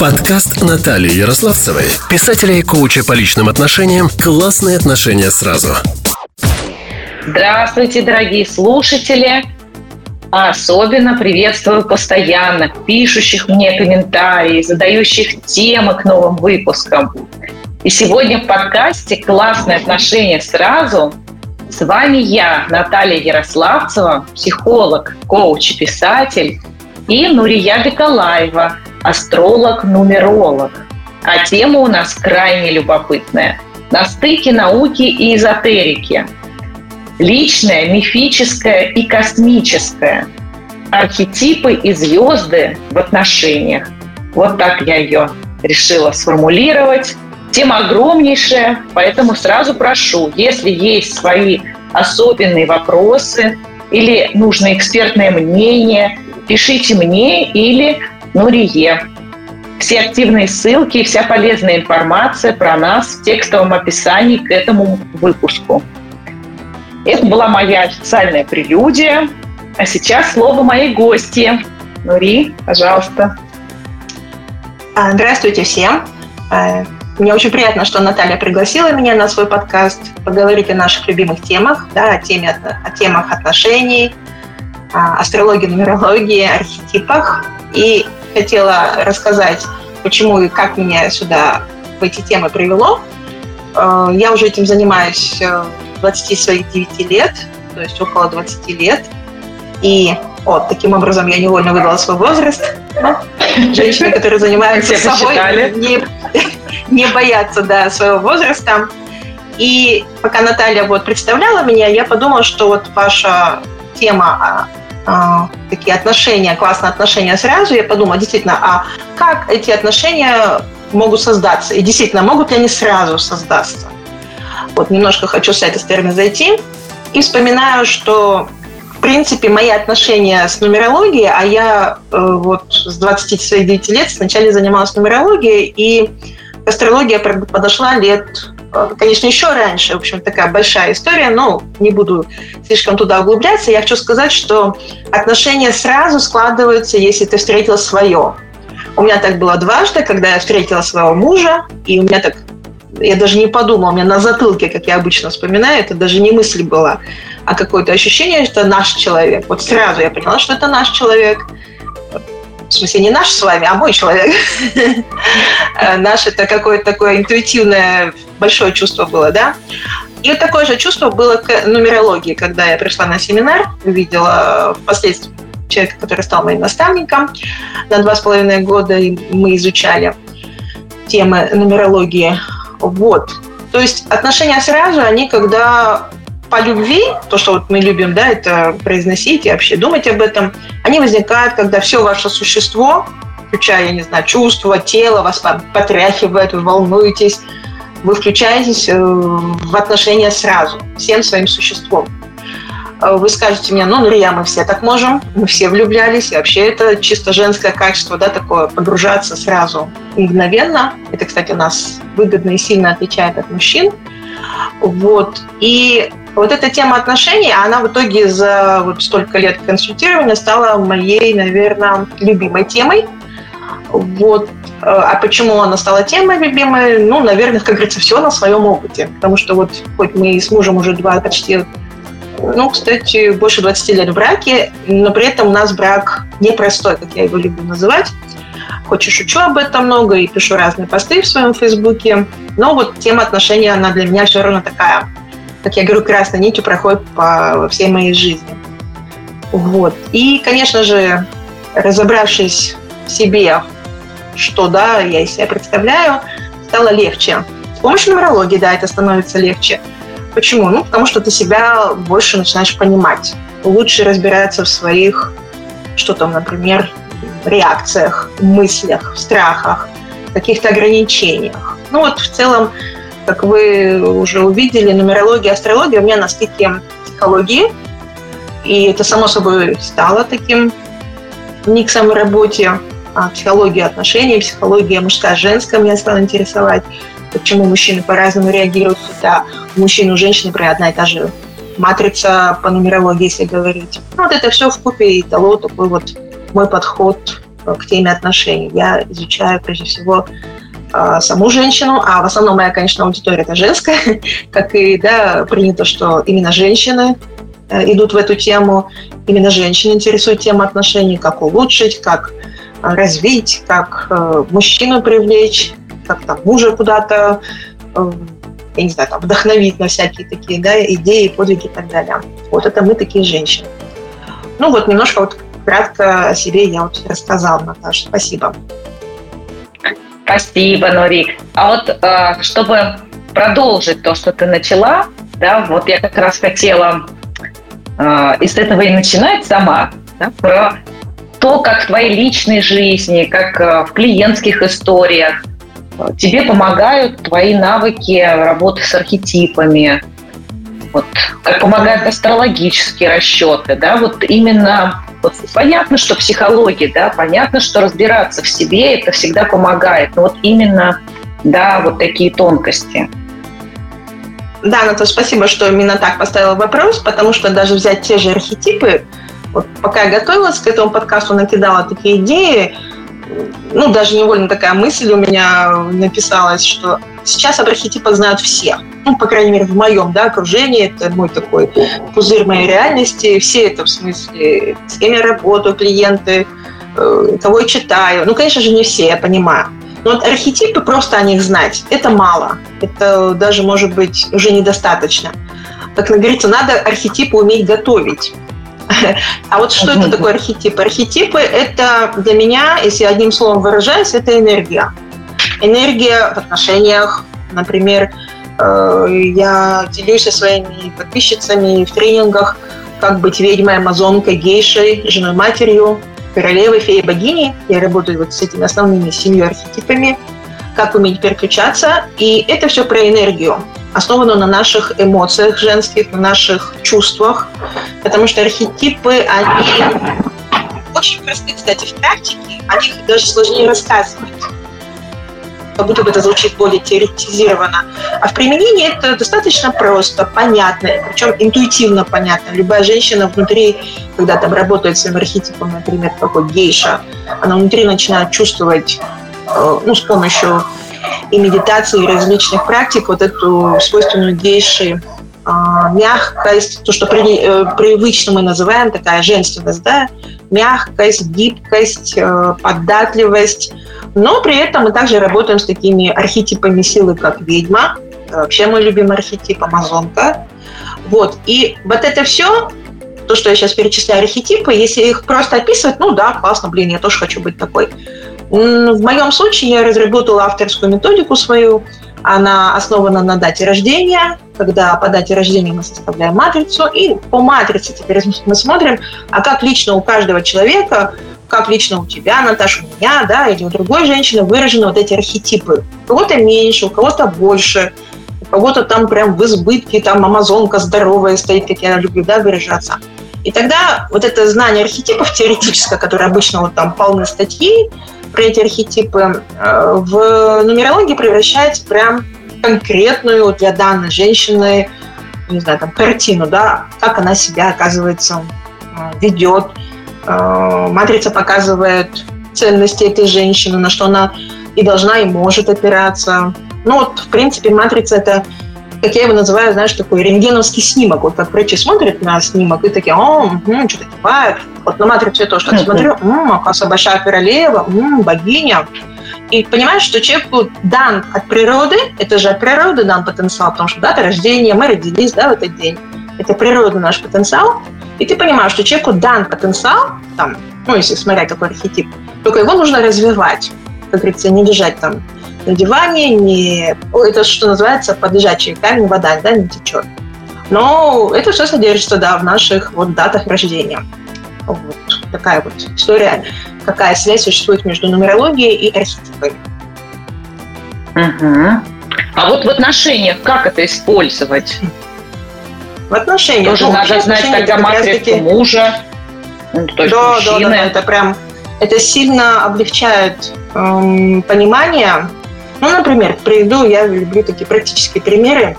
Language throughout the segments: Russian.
Подкаст Натальи Ярославцевой, писателя и коуча по личным отношениям «Классные отношения сразу». Здравствуйте, дорогие слушатели! особенно приветствую постоянно пишущих мне комментарии, задающих темы к новым выпускам. И сегодня в подкасте «Классные отношения сразу» с вами я, Наталья Ярославцева, психолог, коуч и писатель, и Нурия Бекалаева, астролог-нумеролог. А тема у нас крайне любопытная – на стыке науки и эзотерики – личное, мифическое и космическое. Архетипы и звезды в отношениях. Вот так я ее решила сформулировать. Тема огромнейшая, поэтому сразу прошу, если есть свои особенные вопросы или нужно экспертное мнение, пишите мне или Нурие. Все активные ссылки и вся полезная информация про нас в текстовом описании к этому выпуску. Это была моя официальная прелюдия. А сейчас слово моей гости. Нури, пожалуйста. А, здравствуйте всем. А, мне очень приятно, что Наталья пригласила меня на свой подкаст поговорить о наших любимых темах, да, о, теме, о темах отношений, астрологии, нумерологии, архетипах. И хотела рассказать, почему и как меня сюда в эти темы привело. А, я уже этим занимаюсь э, 29 лет, то есть около 20 лет. И вот таким образом я невольно выдала свой возраст. Женщины, которые занимаются собой, не, не боятся да, своего возраста. И пока Наталья вот представляла меня, я подумала, что вот ваша тема а, такие отношения, классные отношения сразу, я подумала, действительно, а как эти отношения могут создаться? И действительно, могут ли они сразу создаться? Вот немножко хочу с этой стороны зайти. И вспоминаю, что в принципе, мои отношения с нумерологией, а я э, вот с 29 лет сначала занималась нумерологией, и астрология подошла лет, э, конечно, еще раньше. В общем, такая большая история, но не буду слишком туда углубляться. Я хочу сказать, что отношения сразу складываются, если ты встретил свое. У меня так было дважды, когда я встретила своего мужа, и у меня так я даже не подумала, у меня на затылке, как я обычно вспоминаю, это даже не мысль была, а какое-то ощущение, что это наш человек. Вот сразу я поняла, что это наш человек. Смысле, не наш с вами, а мой человек. Наш это какое-то такое интуитивное большое чувство было, да? И вот такое же чувство было к нумерологии, когда я пришла на семинар, увидела впоследствии человека, который стал моим наставником на два с половиной года, и мы изучали темы нумерологии вот. То есть отношения сразу, они когда по любви, то, что вот мы любим, да, это произносить и вообще думать об этом, они возникают, когда все ваше существо, включая, я не знаю, чувства, тело, вас потряхивает, вы волнуетесь, вы включаетесь э, в отношения сразу, всем своим существом. Э, вы скажете мне, ну, Нурия, мы все так можем, мы все влюблялись, и вообще это чисто женское качество, да, такое, погружаться сразу мгновенно. Это, кстати, нас выгодно и сильно отличает от мужчин. Вот. И вот эта тема отношений, она в итоге за вот столько лет консультирования стала моей, наверное, любимой темой. Вот. Э, а почему она стала темой любимой? Ну, наверное, как говорится, все на своем опыте. Потому что вот хоть мы с мужем уже два почти ну, кстати, больше 20 лет в браке, но при этом у нас брак непростой, как я его люблю называть. Хоть и шучу об этом много и пишу разные посты в своем фейсбуке, но вот тема отношений, она для меня все равно такая, как я говорю, красной нитью проходит по всей моей жизни. Вот. И, конечно же, разобравшись в себе, что, да, я из себя представляю, стало легче. С помощью нумерологии, да, это становится легче – Почему? Ну, потому что ты себя больше начинаешь понимать, лучше разбираться в своих, что там, например, реакциях, мыслях, страхах, каких-то ограничениях. Ну вот в целом, как вы уже увидели, нумерология, астрология у меня на стыке психологии, и это само собой стало таким никсом в работе. А психология отношений, психология мужская, женская меня стала интересовать почему мужчины по-разному реагируют, хотя у мужчин и у женщин, например, одна и та же матрица по нумерологии, если говорить. Ну, вот это все в купе и дало такой вот мой подход к теме отношений. Я изучаю прежде всего саму женщину, а в основном моя, конечно, аудитория это женская, как и да, принято, что именно женщины э, идут в эту тему, именно женщины интересуют тему отношений, как улучшить, как э, развить, как э, мужчину привлечь, как там мужа куда-то, я не знаю, там, вдохновить на всякие такие да, идеи, подвиги и так далее. Вот это мы такие женщины. Ну вот немножко вот кратко о себе я вот рассказала, Наташа. Спасибо. Спасибо, Нори. А вот э, чтобы продолжить то, что ты начала, да, вот я как раз хотела э, из этого и начинать сама, да, про то, как в твоей личной жизни, как э, в клиентских историях тебе помогают твои навыки работы с архетипами, вот, как помогают астрологические расчеты, да, вот именно понятно, что психология, да, понятно, что разбираться в себе это всегда помогает, но вот именно, да, вот такие тонкости. Да, Наташа, спасибо, что именно так поставила вопрос, потому что даже взять те же архетипы, вот пока я готовилась к этому подкасту, накидала такие идеи, ну, даже невольно такая мысль у меня написалась, что сейчас об архетипах знают все. Ну, по крайней мере, в моем да, окружении, это мой такой пузырь моей реальности. Все это в смысле, с кем я работаю, клиенты, э, кого я читаю. Ну, конечно же, не все, я понимаю. Но вот архетипы, просто о них знать, это мало. Это даже, может быть, уже недостаточно. Как говорится, надо архетипы уметь готовить. А вот что это такое архетипы? Архетипы – это для меня, если одним словом выражаясь, это энергия. Энергия в отношениях, например, э, я делюсь со своими подписчицами в тренингах, как быть ведьмой, амазонкой, гейшей, женой, матерью, королевой, феей, богиней. Я работаю вот с этими основными семью архетипами, как уметь переключаться. И это все про энергию основано на наших эмоциях женских, на наших чувствах, потому что архетипы, они очень просты, кстати, в практике, о них даже сложнее рассказывать как будто бы это звучит более теоретизированно. А в применении это достаточно просто, понятно, причем интуитивно понятно. Любая женщина внутри, когда там работает своим архетипом, например, такой гейша, она внутри начинает чувствовать э, ну, с помощью и медитации, и различных практик вот эту свойственную гейши а, мягкость, то, что при, э, привычно мы называем такая женственность, да, мягкость, гибкость, э, податливость. Но при этом мы также работаем с такими архетипами силы, как ведьма, вообще мой любимый архетип, амазонка. Вот. И вот это все, то, что я сейчас перечисляю архетипы, если их просто описывать, ну да, классно, блин, я тоже хочу быть такой. В моем случае я разработала авторскую методику свою. Она основана на дате рождения, когда по дате рождения мы составляем матрицу, и по матрице теперь мы смотрим, а как лично у каждого человека, как лично у тебя, Наташа, у меня, да, или у другой женщины выражены вот эти архетипы. У кого-то меньше, у кого-то больше, у кого-то там прям в избытке, там амазонка здоровая стоит, как я люблю, да, выражаться. И тогда вот это знание архетипов теоретическое, которое обычно вот там полны статьи, про эти архетипы э, в нумерологии превращать прям конкретную для данной женщины, не знаю, там, картину, да, как она себя, оказывается, э, ведет. Э, матрица показывает ценности этой женщины, на что она и должна, и может опираться. Ну вот, в принципе, матрица – это как я его называю, знаешь, такой рентгеновский снимок. Вот как врачи смотрят на снимок и такие, о, угу, что-то кивают. Вот на матрице тоже так смотрю, м-м, оказывается, большая королева, м-м, богиня. И понимаешь, что человеку дан от природы, это же от природы дан потенциал, потому что дата рождения, мы родились да, в этот день. Это природа наш потенциал. И ты понимаешь, что человеку дан потенциал, там, ну, если смотреть какой архетип, только его нужно развивать. Как говорится, не лежать там на диване, не... Это что называется под лежачий камень вода, да, не течет. Но это все содержится, да, в наших вот датах рождения. Вот такая вот история, какая связь существует между нумерологией и архетипами. Угу. А вот в отношениях как это использовать? В отношениях. Тоже ну, надо знать тогда матрицу мужа, ну, то есть да, мужчины. Да, да, да, это прям это сильно облегчает эм, понимание ну, например, приведу, я люблю такие практические примеры.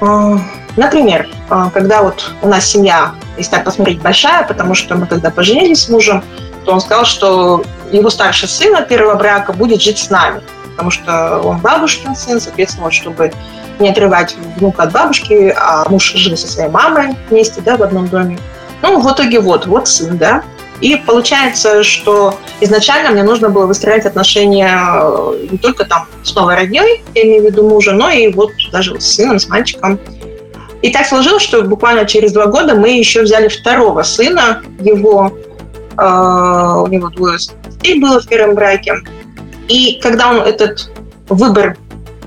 А, например, а, когда вот у нас семья, если так посмотреть, большая, потому что мы когда поженились с мужем, то он сказал, что его старший сын от первого брака будет жить с нами, потому что он бабушкин сын, соответственно, вот, чтобы не отрывать внука от бабушки, а муж жил со своей мамой вместе, да, в одном доме. Ну, в итоге вот, вот сын, да. И получается, что изначально мне нужно было выстраивать отношения э, не только там с новой родней, я имею в виду мужа, но и вот даже с сыном, с мальчиком. И так сложилось, что буквально через два года мы еще взяли второго сына, его, э, у него двое детей было в первом браке. И когда он этот выбор,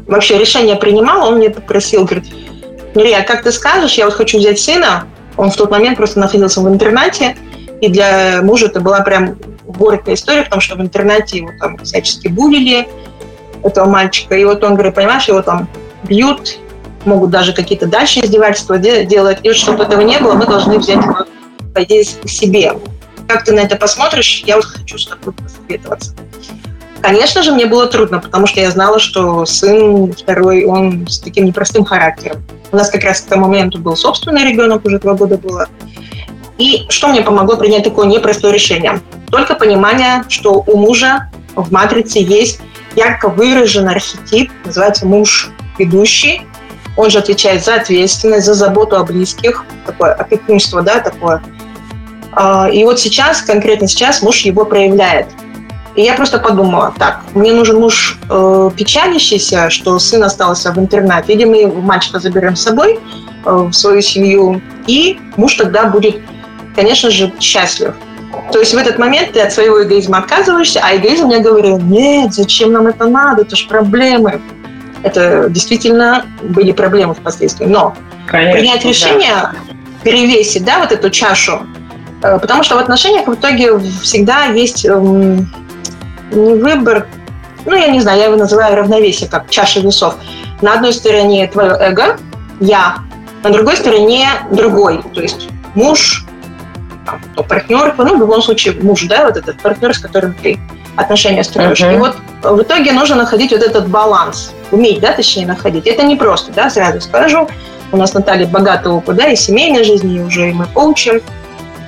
вообще решение принимал, он мне попросил, говорит, Мария, как ты скажешь, я вот хочу взять сына, он в тот момент просто находился в интернате, и для мужа это была прям горькая история, потому что в интернете его там всячески булили, этого мальчика. И вот он говорит, понимаешь, его там бьют, могут даже какие-то дальше издевательства делать. И чтобы этого не было, мы должны взять его, по идее, к себе. Как ты на это посмотришь? Я вот хочу с тобой посоветоваться. Конечно же, мне было трудно, потому что я знала, что сын второй, он с таким непростым характером. У нас как раз к тому моменту был собственный ребенок, уже два года было. И что мне помогло принять такое непростое решение? Только понимание, что у мужа в матрице есть ярко выраженный архетип, называется муж ведущий. Он же отвечает за ответственность, за заботу о близких, такое опекунство, да, такое. А, и вот сейчас, конкретно сейчас, муж его проявляет. И я просто подумала, так, мне нужен муж э, печалящийся, что сын остался в интернате. Или мы мальчика заберем с собой э, в свою семью, и муж тогда будет конечно же, счастлив. То есть в этот момент ты от своего эгоизма отказываешься, а эгоизм мне говорил, нет, зачем нам это надо, это же проблемы. Это действительно были проблемы впоследствии. Но Конечно, принять решение, да. перевесить да, вот эту чашу, э, потому что в отношениях в итоге всегда есть эм, не выбор, ну, я не знаю, я его называю равновесие, как чаша весов. На одной стороне твое эго, я, на другой стороне другой, то есть муж, там, то партнер, ну, в любом случае, муж, да, вот этот партнер, с которым ты отношения строишь. Uh-huh. И вот в итоге нужно находить вот этот баланс, уметь, да, точнее, находить. Это не просто, да, сразу скажу. У нас Наталья богатый опыт, да, и семейной жизни, и уже и мы коучим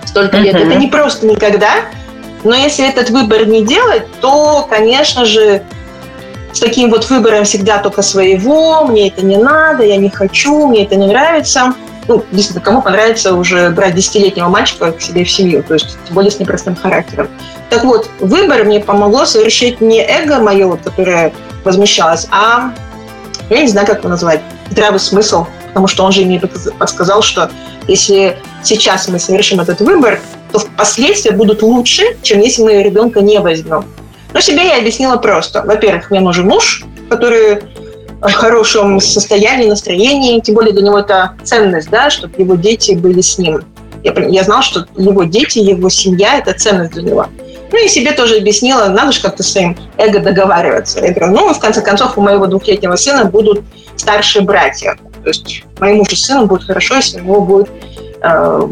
столько uh-huh. лет. Это не просто никогда, но если этот выбор не делать, то, конечно же, с таким вот выбором всегда только своего, мне это не надо, я не хочу, мне это не нравится – ну, действительно, кому понравится уже брать десятилетнего мальчика к себе в семью, то есть тем более с непростым характером. Так вот, выбор мне помогло совершить не эго мое, вот, которое возмущалось, а я не знаю, как его назвать, здравый смысл, потому что он же мне подсказал, что если сейчас мы совершим этот выбор, то последствия будут лучше, чем если мы ребенка не возьмем. Но себе я объяснила просто. Во-первых, мне нужен муж, который хорошем состоянии, настроении, тем более для него это ценность, да, чтобы его дети были с ним. Я, я знал, что его дети, его семья – это ценность для него. Ну и себе тоже объяснила, надо же как-то с своим эго договариваться. Я говорю, ну, в конце концов, у моего двухлетнего сына будут старшие братья. То есть моему же сыну будет хорошо, если у него будут э,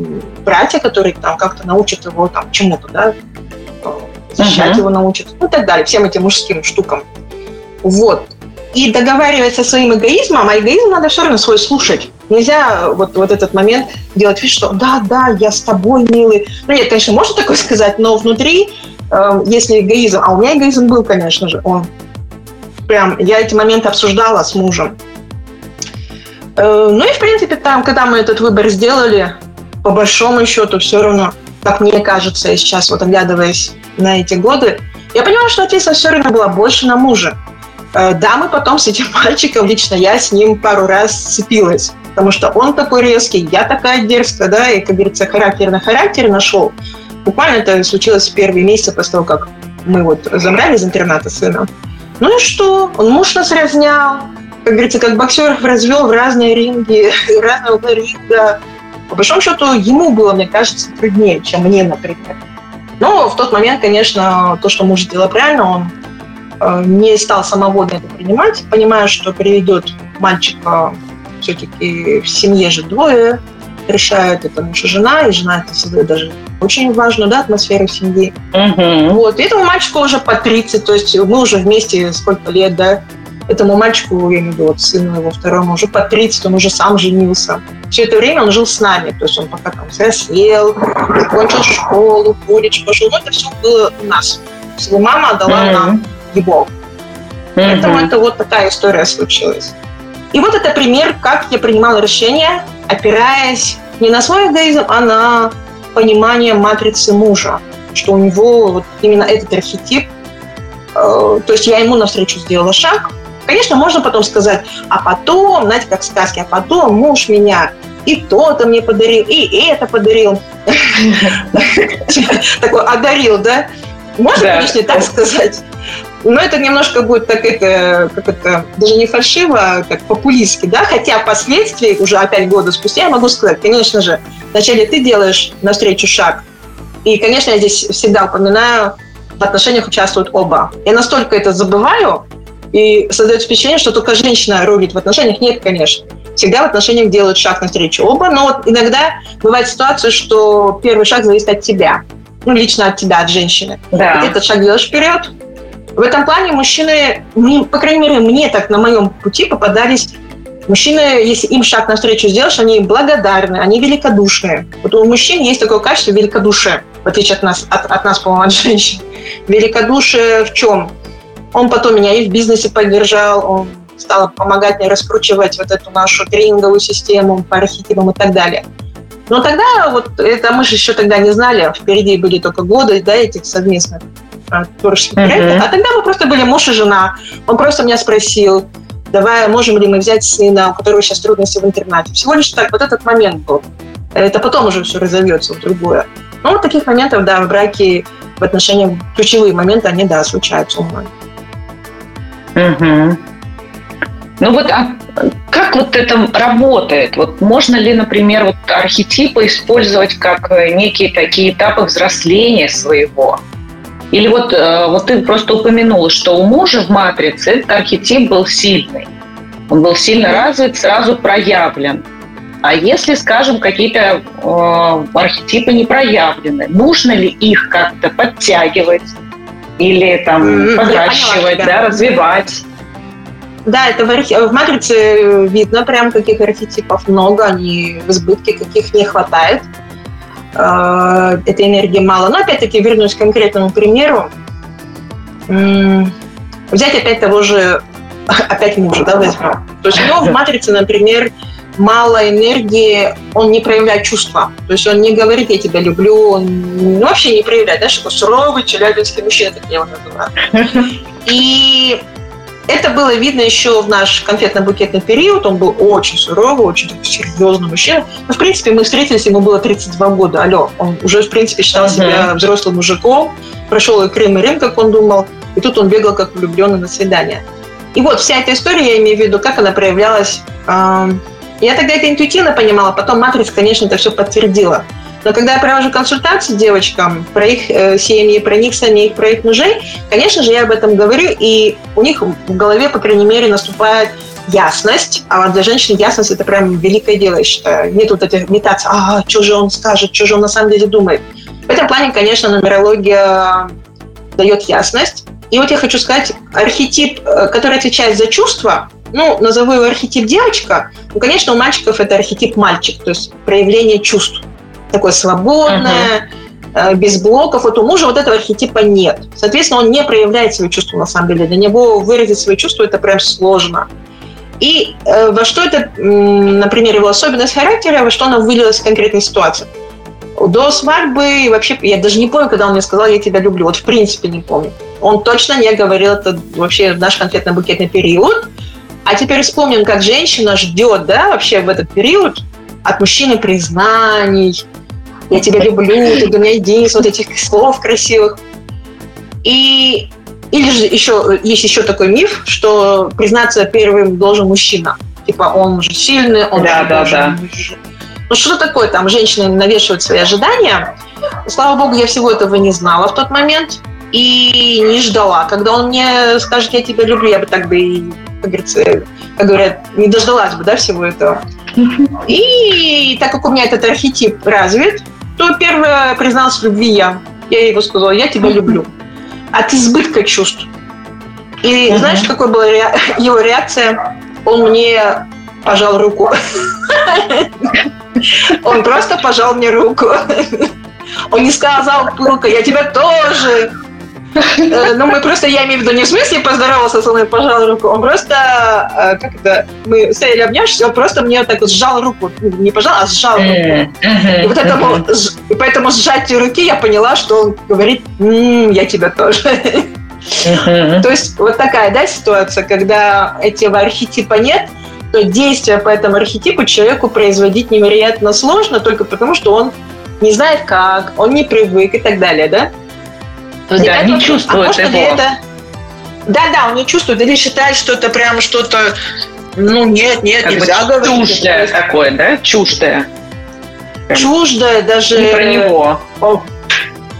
братья, которые там как-то научат его там чему-то, да, э, защищать uh-huh. его научат, ну и так далее, всем этим мужским штукам. Вот и договаривать со своим эгоизмом, а эгоизм надо все равно свой слушать. Нельзя вот, вот этот момент делать вид, что да, да, я с тобой, милый. Ну нет, конечно, можно такое сказать, но внутри, э, если эгоизм, а у меня эгоизм был, конечно же, он прям, я эти моменты обсуждала с мужем. Э, ну и, в принципе, там, когда мы этот выбор сделали, по большому счету, все равно, как мне кажется, и сейчас вот оглядываясь на эти годы, я поняла, что ответственность все равно была больше на мужа. Э, да, мы потом с этим мальчиком, лично я с ним пару раз сцепилась, потому что он такой резкий, я такая дерзкая, да, и, как говорится, характер на характер нашел. Буквально это случилось в первые месяцы после того, как мы вот забрали из интерната сына. Ну и что? Он муж нас разнял, как говорится, как боксер развел в разные ринги, в разные углы ринга. По большому счету, ему было, мне кажется, труднее, чем мне, например. Но в тот момент, конечно, то, что муж сделал правильно, он не стал самовольно это принимать, понимая, что приведет мальчика все-таки в семье же двое, решают это муж и жена, и жена это создает даже очень важную да, атмосферу в семье. Угу. Вот. И этому мальчику уже по 30, то есть мы уже вместе сколько лет, да, этому мальчику, я имею в виду, вот сыну его второму, уже по 30, он уже сам женился. Все это время он жил с нами, то есть он пока там взрослел, закончил школу, колледж пошел, но это все было у нас. Его мама отдала mm-hmm. нам его. Mm-hmm. Поэтому это вот такая история случилась. И вот это пример, как я принимала решение, опираясь не на свой эгоизм, а на понимание матрицы мужа, что у него вот именно этот архетип. Э, то есть я ему навстречу сделала шаг. Конечно, можно потом сказать, а потом, знаете, как в сказке, а потом муж меня и то-то мне подарил, и это подарил. Такой одарил, да? Можно, конечно, так сказать. Но это немножко будет так это, как это, даже не фальшиво, а так популистски, да, хотя впоследствии, уже опять года спустя, я могу сказать, конечно же, вначале ты делаешь навстречу шаг, и, конечно, я здесь всегда упоминаю, в отношениях участвуют оба. Я настолько это забываю, и создается впечатление, что только женщина рулит в отношениях. Нет, конечно. Всегда в отношениях делают шаг навстречу оба, но вот иногда бывает ситуация, что первый шаг зависит от тебя. Ну, лично от тебя, от женщины. Да. Ты этот шаг делаешь вперед, в этом плане мужчины, по крайней мере, мне так на моем пути попадались Мужчины, если им шаг навстречу сделаешь, они благодарны, они великодушные. Вот у мужчин есть такое качество великодушия, в отличие от нас, от, от нас, по-моему, от женщин. Великодушие в чем? Он потом меня и в бизнесе поддержал, он стал помогать мне раскручивать вот эту нашу тренинговую систему по архетипам и так далее. Но тогда вот это мы же еще тогда не знали, впереди были только годы да, этих совместных творческих uh-huh. проектов. А тогда мы просто были муж и жена. Он просто меня спросил, давай, можем ли мы взять сына, у которого сейчас трудности в интернате. Всего лишь так, вот этот момент был. Это потом уже все разовьется в другое. Ну, вот таких моментов, да, в браке, в отношениях, ключевые моменты, они, да, случаются у многих. Угу. Ну вот, а как вот это работает? Вот можно ли, например, вот архетипы использовать как э, некие такие этапы взросления своего? Или вот, э, вот ты просто упомянула, что у мужа в матрице этот архетип был сильный. Он был сильно развит, сразу проявлен. А если, скажем, какие-то э, архетипы не проявлены, нужно ли их как-то подтягивать или там mm-hmm. подращивать, да, развивать? Да, это в, архи... в матрице видно прям, каких архетипов много, они в избытке, каких не хватает. Э, этой энергии мало. Но опять-таки вернусь к конкретному примеру. Взять опять того же, опять мужа, да, возьмем. То есть у него в матрице, например, мало энергии, он не проявляет чувства. То есть он не говорит «я тебя люблю», он вообще не проявляет. Знаешь, такой суровый челябинский мужчина, так я его называю. И это было видно еще в наш конфетно-букетный период. Он был очень суровый, очень серьезный мужчина. Но, в принципе, мы встретились, ему было 32 года. Алло, он уже, в принципе, считал uh-huh. себя взрослым мужиком. Прошел и Крым, и Рим, как он думал. И тут он бегал как влюбленный на свидание. И вот вся эта история, я имею в виду, как она проявлялась. Я тогда это интуитивно понимала, потом матрица, конечно, это все подтвердила. Но когда я провожу консультации девочкам про их э, семьи, про них самих, про их мужей, конечно же, я об этом говорю, и у них в голове, по крайней мере, наступает ясность, а для женщин ясность – это прям великое дело, я считаю. Нет вот этих метаций, а, что же он скажет, что же он на самом деле думает. В этом плане, конечно, нумерология дает ясность. И вот я хочу сказать, архетип, э, который отвечает за чувства, ну, назову его архетип девочка, ну, конечно, у мальчиков это архетип мальчик, то есть проявление чувств такое свободное, uh-huh. без блоков. Вот у мужа вот этого архетипа нет. Соответственно, он не проявляет свои чувства на самом деле. Для него выразить свои чувства это прям сложно. И э, во что это, например, его особенность характера, во что она вылилась в конкретной ситуации. До свадьбы вообще, я даже не помню, когда он мне сказал, я тебя люблю. Вот в принципе не помню. Он точно не говорил это вообще в наш конфетно-букетный период. А теперь вспомним, как женщина ждет, да, вообще в этот период от мужчины признаний, я тебя люблю, ты для меня единственный, вот этих слов красивых. И или же еще есть еще такой миф, что признаться первым должен мужчина. Типа он же сильный, он да, же да, да. Ну что такое там? Женщины навешивают свои ожидания. Слава богу, я всего этого не знала в тот момент и не ждала. Когда он мне скажет, я тебя люблю, я бы так бы, как говорится, как говорят, не дождалась бы, да, всего этого. И так как у меня этот архетип развит, то первое призналась в любви я. Я ему сказала, я тебя люблю. От избытка чувств. И угу. знаешь, какой была ре... его реакция? Он мне пожал руку. Он просто пожал мне руку. Он не сказал, Пылка, я тебя тоже. Э, ну, мы просто, я имею в виду, не в смысле поздоровался со мной, пожал руку, он просто, э, как это, мы стояли обнявшись, он просто мне так вот сжал руку, не пожал, а сжал руку. И вот этому, и поэтому сжатию руки я поняла, что он говорит, я тебя тоже. То есть вот такая, да, ситуация, когда этого архетипа нет, то действия по этому архетипу человеку производить невероятно сложно, только потому что он не знает как, он не привык и так далее, да? Да, не чувствует а его. Это... Да, да, он не чувствует или считает, что это прям что-то, ну нет, нет, как нельзя говорить. Чуждое такое, да? Чуждое. Чуждое даже... Не про него. Он,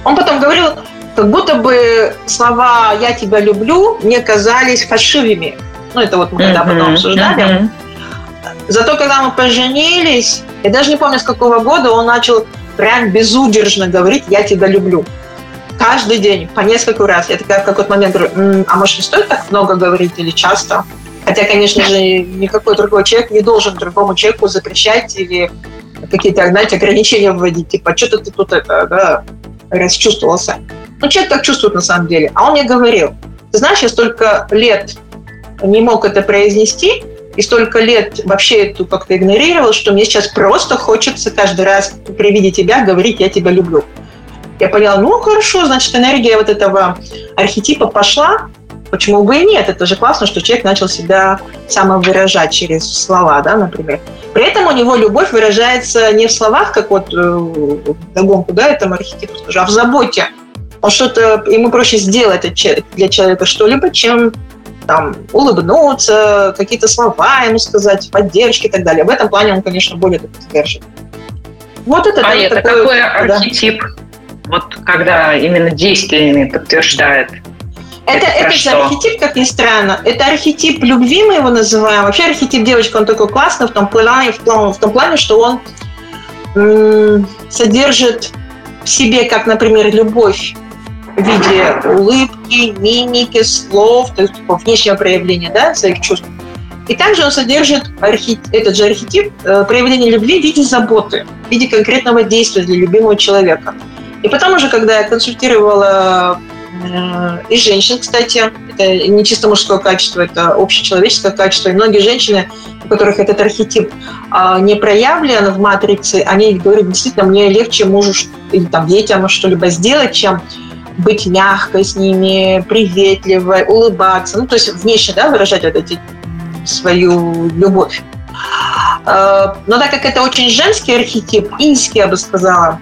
он потом говорил, как будто бы слова «я тебя люблю» мне казались фальшивыми. Ну, это вот мы когда mm-hmm. потом обсуждали. Mm-hmm. Зато когда мы поженились, я даже не помню, с какого года он начал прям безудержно говорить «я тебя люблю». Каждый день, по несколько раз. Я такая в какой-то момент говорю, М, а может не стоит так много говорить или часто? Хотя, конечно же, никакой другой человек не должен другому человеку запрещать или какие-то, знаете, ограничения вводить. Типа, что ты тут это, да, расчувствовался. Ну, человек так чувствует на самом деле. А он мне говорил, ты знаешь, я столько лет не мог это произнести, и столько лет вообще эту как-то игнорировал, что мне сейчас просто хочется каждый раз при виде тебя говорить «я тебя люблю». Я поняла, ну хорошо, значит, энергия вот этого архетипа пошла, почему бы и нет? Это же классно, что человек начал себя самовыражать через слова, да, например. При этом у него любовь выражается не в словах, как вот э, догонку, да, этому архетипу скажу, а в заботе. Он что-то, ему проще сделать для человека что-либо, чем там, улыбнуться, какие-то слова ему сказать, поддержки и так далее. В этом плане он, конечно, более сдержан. Вот это, а да, это такой, какой архетип? Да. Вот когда именно действиями подтверждает это, это, это же архетип, как ни странно. Это архетип любви, мы его называем. Вообще архетип девочки, он такой классный в том плане, в том, в том плане что он м- содержит в себе, как, например, любовь в виде улыбки, мимики, слов, то есть типа, внешнего проявления да, своих чувств. И также он содержит архи... этот же архетип э, проявления любви в виде заботы, в виде конкретного действия для любимого человека. И потом уже, когда я консультировала э, и женщин, кстати, это не чисто мужское качество, это общечеловеческое качество. И многие женщины, у которых этот архетип э, не проявлен в матрице, они говорят, действительно, мне легче мужу или там детям что-либо сделать, чем быть мягкой с ними, приветливой, улыбаться, ну, то есть внешне, да, выражать вот эти свою любовь. А, но так как это очень женский архетип, инский, я бы сказала,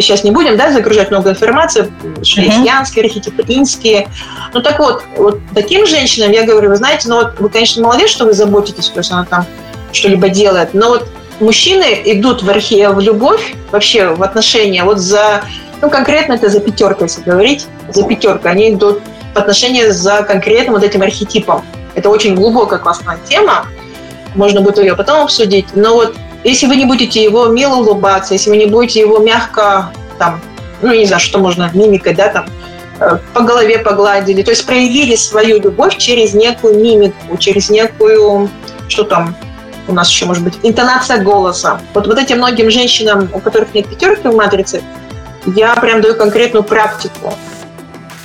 сейчас не будем да, загружать много информации, янские архетипы, инские. Ну так вот, вот таким женщинам я говорю, вы знаете, ну вот вы, конечно, молодец, что вы заботитесь, то есть она там что-либо делает, но вот мужчины идут в архе, в любовь, вообще в отношения вот за ну, конкретно это за пятерку, если говорить, за пятерку. Они идут в отношении за конкретным вот этим архетипом. Это очень глубокая классная тема, можно будет ее потом обсудить. Но вот если вы не будете его мило улыбаться, если вы не будете его мягко, там, ну, не знаю, что можно, мимикой, да, там, э, по голове погладили, то есть проявили свою любовь через некую мимику, через некую, что там у нас еще может быть, интонация голоса. Вот, вот этим многим женщинам, у которых нет пятерки в матрице, я прям даю конкретную практику.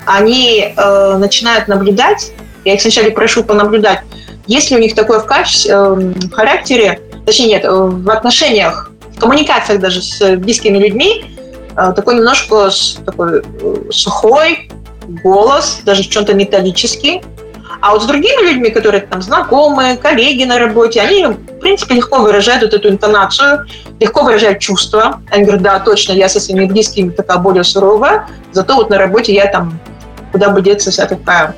Они э, начинают наблюдать, я их сначала прошу понаблюдать, есть ли у них такое в, качестве, э, в характере, точнее нет, в отношениях, в коммуникациях даже с близкими людьми, э, такой немножко такой э, сухой голос, даже в чем-то металлический, а вот с другими людьми, которые там знакомые, коллеги на работе, они, в принципе, легко выражают вот эту интонацию, легко выражают чувства. Они говорят, да, точно, я со своими близкими такая более суровая, зато вот на работе я там, куда бы деться, вся такая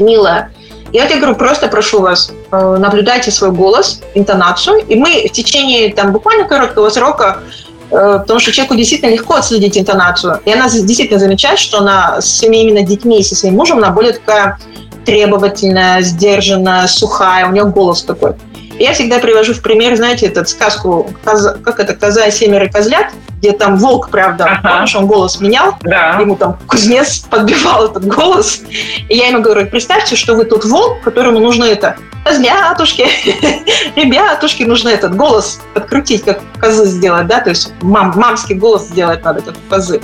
милая. Я тебе говорю, просто прошу вас, э, наблюдайте свой голос, интонацию, и мы в течение там буквально короткого срока э, потому что человеку действительно легко отследить интонацию. И она действительно замечает, что она с своими именно детьми и со своим мужем, она более такая требовательная, сдержанная, сухая, у нее голос такой. Я всегда привожу в пример, знаете, этот сказку, как это, «Коза семеро козлят». Где там волк, правда, ага. помнишь, он голос менял, да. ему там кузнец подбивал этот голос, и я ему говорю, представьте, что вы тот волк, которому нужно это, козлятушки, ребятушки, нужно этот голос подкрутить, как козы сделать, да, то есть мам, мамский голос сделать надо, как козы.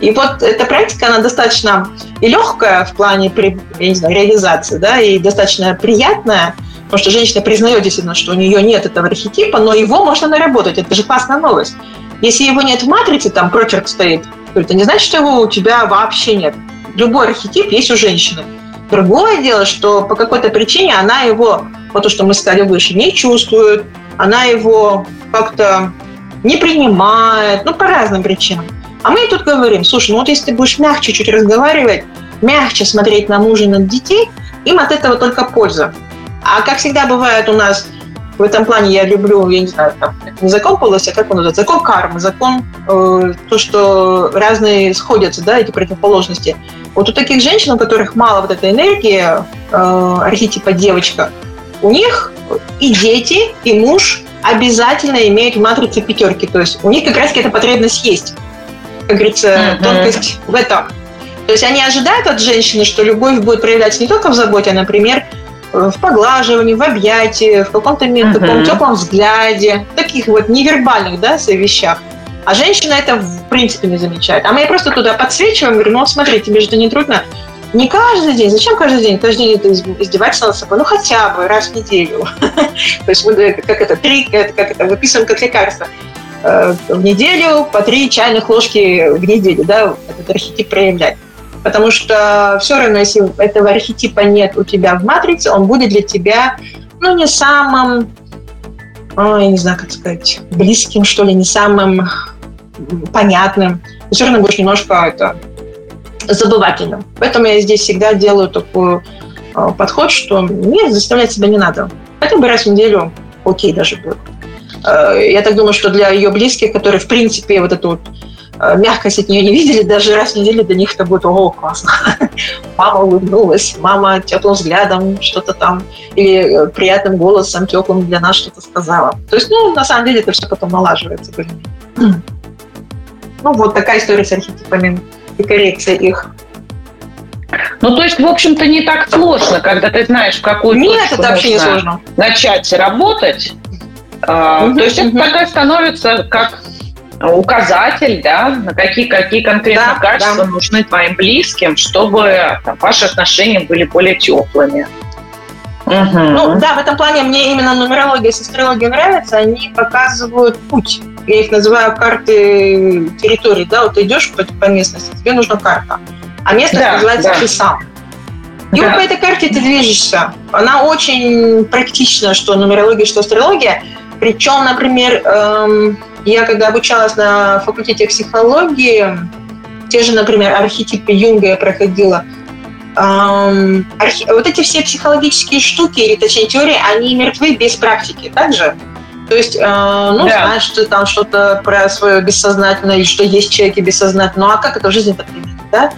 И вот эта практика, она достаточно и легкая в плане я не знаю, реализации, да, и достаточно приятная, потому что женщина признает действительно, что у нее нет этого архетипа, но его можно наработать. Это же классная новость. Если его нет в матрице, там прочерк стоит, то это не значит, что его у тебя вообще нет. Любой архетип есть у женщины. Другое дело, что по какой-то причине она его, вот то, что мы сказали выше, не чувствует, она его как-то не принимает, ну, по разным причинам. А мы тут говорим, слушай, ну вот если ты будешь мягче чуть разговаривать, мягче смотреть на мужа на детей, им от этого только польза. А как всегда бывает у нас в этом плане я люблю, я не знаю, там, не закон полоса, а как он называется, закон кармы, закон э, то, что разные сходятся, да, эти противоположности. Вот у таких женщин, у которых мало вот этой энергии, э, архетипа девочка, у них и дети, и муж обязательно имеют в матрице пятерки. То есть у них как раз эта потребность есть как говорится, mm-hmm. тонкость в этом. То есть они ожидают от женщины, что любовь будет проявляться не только в заботе, а, например, в поглаживании, в объятии, в каком-то uh-huh. таком теплом взгляде, таких вот невербальных, да, вещах. А женщина это в принципе не замечает. А мы просто туда подсвечиваем, говорим, ну смотри, тебе же это не трудно. Не каждый день. Зачем каждый день? Каждый день это издевательство над собой. Ну, хотя бы раз в неделю. То есть, как это, три, как это, выписываем как лекарство. Э, в неделю по три чайных ложки в неделю, да, этот архетип проявлять. Потому что все равно, если этого архетипа нет у тебя в матрице, он будет для тебя, ну, не самым, о, я не знаю, как сказать, близким, что ли, не самым понятным. Ты все равно будешь немножко это забывательным. Поэтому я здесь всегда делаю такой э, подход, что нет, заставлять себя не надо. Хотя бы раз в неделю окей даже будет. Э, я так думаю, что для ее близких, которые, в принципе, вот эту вот мягкость от нее не видели, даже раз в неделю для них это будет, ого, классно. Мама улыбнулась, мама теплым взглядом что-то там, или э, приятным голосом теплым для нас что-то сказала. То есть, ну, на самом деле это все потом налаживается. Ну, вот такая история с архетипами и коррекция их. Ну, то есть, в общем-то, не так сложно, когда ты знаешь, в какую Нет, это вообще не сложно. начать работать, Uh-huh, То есть uh-huh. это такая становится как указатель, да, на какие, какие конкретно да, качества да. нужны твоим близким, чтобы там, ваши отношения были более теплыми. Угу. Ну да, в этом плане мне именно нумерология с астрологией нравится. Они показывают путь. Я их называю карты территории. Да, вот идешь по, по местности, тебе нужна карта. А место да, называется да. сам. И да. вот по этой карте ты движешься. Она очень практична, что нумерология, что астрология. Причем, например, эм, я когда обучалась на факультете психологии, те же, например, архетипы Юнга я проходила, эм, архи... вот эти все психологические штуки, или точнее теории, они мертвы без практики, также. То есть, э, ну, да. знаешь, что там что-то про свое бессознательное, и что есть в человеке бессознательное, ну, а как это в жизни-то применить, да?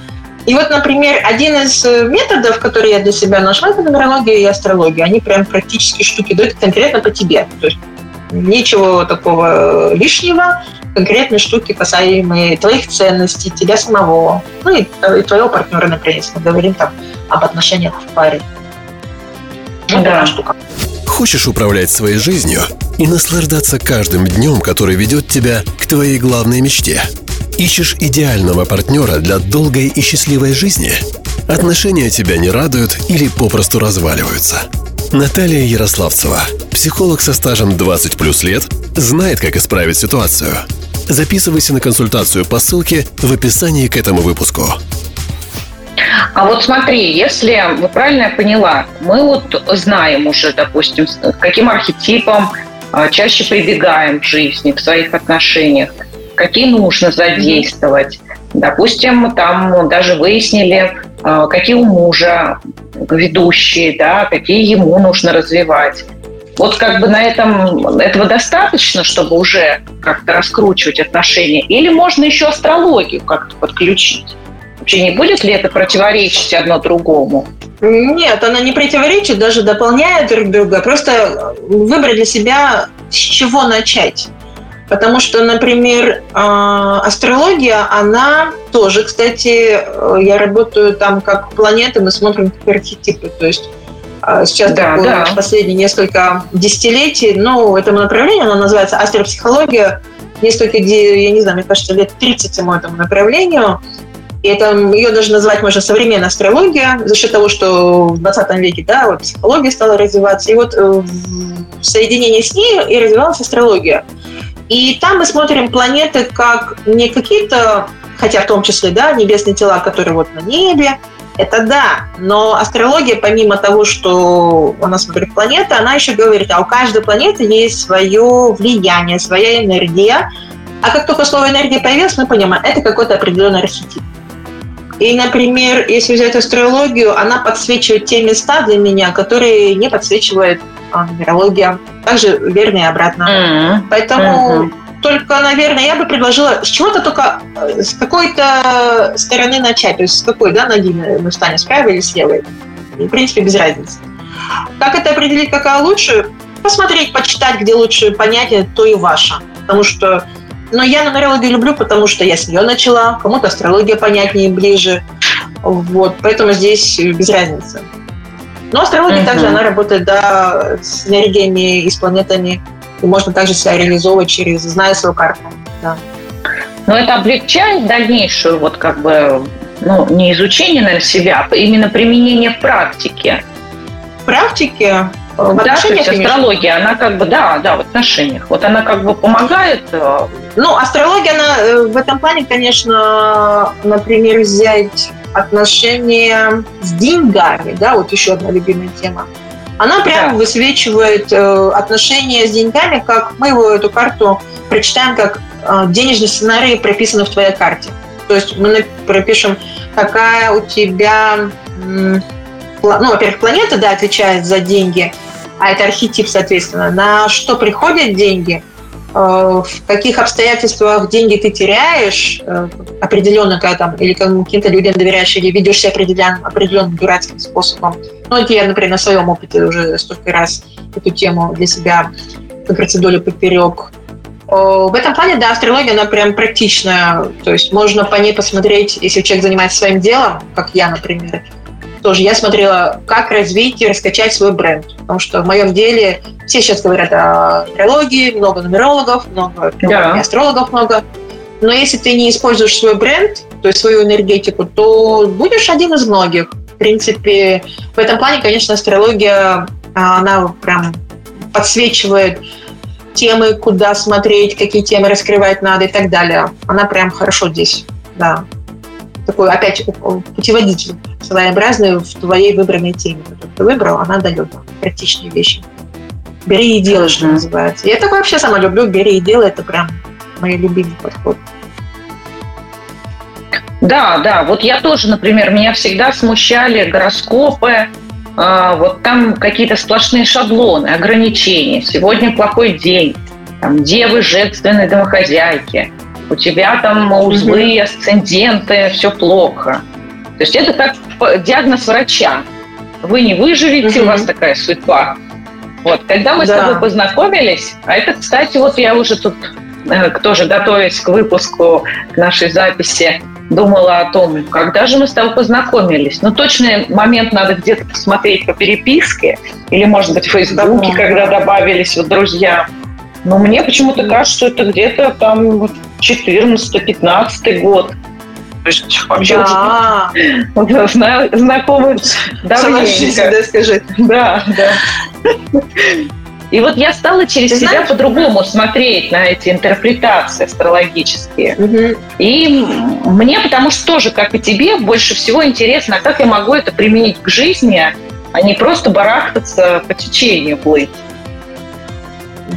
И вот, например, один из э, методов, который я для себя нашла, это нумерология и астрология. Они прям практически штуки дают конкретно по тебе. То есть ничего такого лишнего, конкретные штуки, касаемые твоих ценностей, тебя самого, ну и, и твоего партнера, например, если мы говорим там об отношениях в паре. Ну, да. штука. Хочешь управлять своей жизнью и наслаждаться каждым днем, который ведет тебя к твоей главной мечте? Ищешь идеального партнера для долгой и счастливой жизни? Отношения тебя не радуют или попросту разваливаются – Наталья Ярославцева, психолог со стажем 20 плюс лет, знает, как исправить ситуацию. Записывайся на консультацию по ссылке в описании к этому выпуску. А вот смотри, если вы правильно я поняла, мы вот знаем уже, допустим, каким архетипом а, чаще прибегаем в жизни, в своих отношениях, какие нужно задействовать. Допустим, там даже выяснили, а, какие у мужа ведущие, да, какие ему нужно развивать. Вот как бы на этом этого достаточно, чтобы уже как-то раскручивать отношения? Или можно еще астрологию как-то подключить? Вообще не будет ли это противоречить одно другому? Нет, она не противоречит, даже дополняет друг друга. Просто выбрать для себя, с чего начать. Потому что, например, а, астрология, она тоже, кстати, э, я работаю там как планеты, мы смотрим как архетипы. То есть сейчас да, такое да. последние несколько десятилетий, ну, этому направлению, оно называется астропсихология. Несколько, я не знаю, мне кажется, лет 30 ему этому направлению. И это, ее даже называть можно современная астрология, за счет того, что в 20 веке да, вот психология стала развиваться. И вот э, в соединении с ней и развивалась астрология. И там мы смотрим планеты как не какие-то, хотя в том числе, да, небесные тела, которые вот на небе, это да, но астрология, помимо того, что она смотрит планеты, она еще говорит, а у каждой планеты есть свое влияние, своя энергия. А как только слово энергия появилось, мы понимаем, это какой-то определенный архетип. И, например, если взять астрологию, она подсвечивает те места для меня, которые не подсвечивает а, нумерология. Также верно и обратно. Mm-hmm. Поэтому mm-hmm. Только, наверное, я бы предложила с чего-то только, э, с какой-то стороны начать. То есть с какой, да, ноги мы встанем, с правой или с левой. В принципе, без разницы. Как это определить, какая лучше? Посмотреть, почитать, где лучше понятие, то и ваше. Потому что но я нумерологию люблю, потому что я с нее начала, кому-то астрология понятнее, ближе. Вот, поэтому здесь без разницы. Но астрология uh-huh. также, она работает, да, с энергиями и с планетами. И можно также себя реализовывать через, зная свою карту. Да. Но это облегчает дальнейшую, вот как бы, ну, не изучение, наверное, себя, а именно применение в практике. В практике? В да, то есть астрология, она как бы, да, да, в отношениях. Вот она как бы помогает. Э, ну, астрология, она э, в этом плане, конечно, например, взять отношения с деньгами, да, вот еще одна любимая тема. Она прямо да. высвечивает э, отношения с деньгами, как мы его эту карту прочитаем, как э, денежный сценарий прописан в твоей карте. То есть мы пропишем, какая у тебя ну, во-первых, планета, да, отвечает за деньги, а это архетип, соответственно, на что приходят деньги, э, в каких обстоятельствах деньги ты теряешь э, определенно, когда там, или каким-то людям доверяешь, или ведешь себя определенным, определенным дурацким способом. Ну, это я, например, на своем опыте уже столько раз эту тему для себя, долю поперек. В этом плане, да, астрология, она прям практичная. То есть можно по ней посмотреть, если человек занимается своим делом, как я, например, тоже я смотрела, как развить и раскачать свой бренд. Потому что в моем деле все сейчас говорят о астрологии, много нумерологов, много да. астрологов много. Но если ты не используешь свой бренд, то есть свою энергетику, то будешь один из многих. В принципе, в этом плане, конечно, астрология, она прям подсвечивает темы, куда смотреть, какие темы раскрывать надо и так далее. Она прям хорошо здесь, да. Такой, опять, путеводитель своеобразную в твоей выбранной теме, которую ты выбрал, она дает практичные вещи. Бери и делай, что называется. Я такое вообще сама люблю. Бери и делай, это прям мой любимый подход. Да, да. Вот я тоже, например, меня всегда смущали гороскопы, э, вот там какие-то сплошные шаблоны, ограничения. Сегодня плохой день, там девы женственные домохозяйки, у тебя там узлы, асценденты, все плохо. То есть это как диагноз врача. Вы не выживете, угу. у вас такая судьба. Вот, когда мы да. с тобой познакомились, а это, кстати, вот я уже тут э, тоже готовясь к выпуску, к нашей записи, думала о том, когда же мы с тобой познакомились. Ну, точный момент надо где-то посмотреть по переписке, или, может быть, в Фейсбуке, да. когда добавились вот друзья. Но мне почему-то кажется, что это где-то там 14-15 год. То есть вообще да. Зна- знакомы давненько. да, скажи. Да, да. И вот я стала через Ты себя знаешь? по-другому смотреть на эти интерпретации астрологические. Угу. И мне, потому что тоже, как и тебе, больше всего интересно, как я могу это применить к жизни, а не просто барахтаться по течению плыть.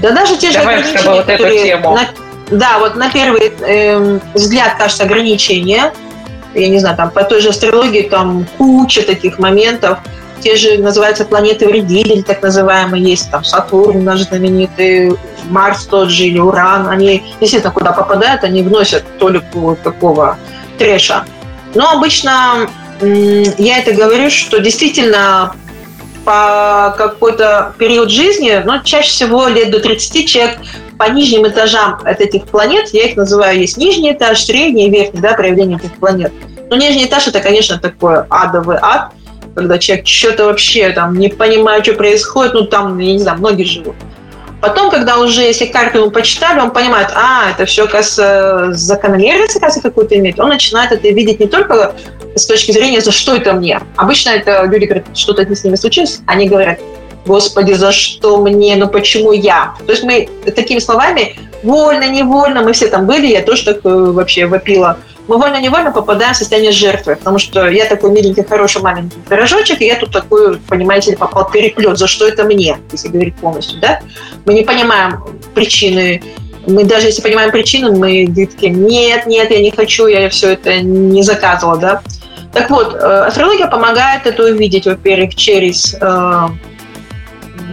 Да даже те же Давай тобой вот эту тему. На да, вот на первый э, взгляд кажется ограничение. Я не знаю, там по той же астрологии там куча таких моментов. Те же называются планеты вредители, так называемые, есть там Сатурн наш знаменитый, Марс тот же или Уран. Они действительно куда попадают, они вносят толику такого трэша. Но обычно я это говорю, что действительно по какой-то период жизни, ну, чаще всего лет до 30 человек по нижним этажам от этих планет, я их называю, есть нижний этаж, средний и верхний, да, проявление этих планет. Но нижний этаж это, конечно, такой адовый ад, когда человек что-то вообще там не понимает, что происходит, ну там, я не знаю, многие живут. Потом, когда уже, если карту ему почитали, он понимает, а, это все, оказывается, закономерность, оказывается, какую-то имеет, он начинает это видеть не только с точки зрения, за что это мне. Обычно это люди говорят, что-то с ними случилось, они говорят, Господи, за что мне, ну почему я? То есть мы такими словами, вольно, невольно, мы все там были, я тоже так вообще вопила. Мы вольно-невольно попадаем в состояние жертвы, потому что я такой миленький, хороший маленький пирожочек, и я тут такой, понимаете попал переплет, за что это мне, если говорить полностью, да? Мы не понимаем причины, мы даже если понимаем причину, мы говорим, нет, нет, я не хочу, я все это не заказывала, да? Так вот, э, астрология помогает это увидеть, во-первых, через э,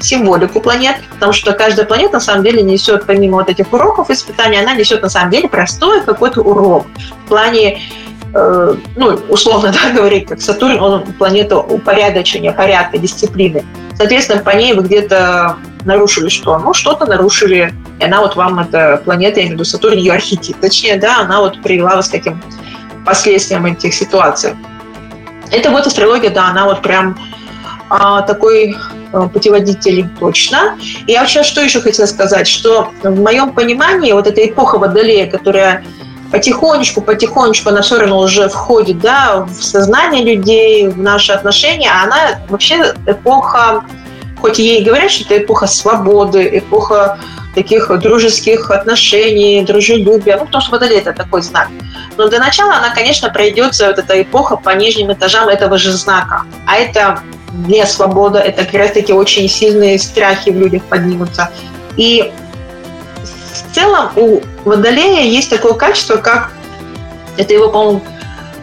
символику планет, потому что каждая планета на самом деле несет, помимо вот этих уроков испытаний, она несет на самом деле простой какой-то урок. В плане э, ну, условно да, говорить, как Сатурн, он планета упорядочения, порядка, дисциплины. Соответственно, по ней вы где-то нарушили что? Ну, что-то нарушили, и она вот вам, эта планета, я имею в виду Сатурн, ее архетип, точнее, да, она вот привела вас к каким последствиям этих ситуаций. Это вот астрология, да, она вот прям такой а, путеводитель точно. И я вообще что еще хотела сказать, что в моем понимании вот эта эпоха Водолея, которая потихонечку, потихонечку она все равно уже входит да, в сознание людей, в наши отношения, а она вообще эпоха, хоть ей говорят, что это эпоха свободы, эпоха таких дружеских отношений, дружелюбия, ну, потому что Водолей – это такой знак. Но для начала она, конечно, пройдется, вот эта эпоха по нижним этажам этого же знака. А это не свобода, это как раз-таки очень сильные страхи в людях поднимутся. И в целом у Водолея есть такое качество, как это его, по-моему,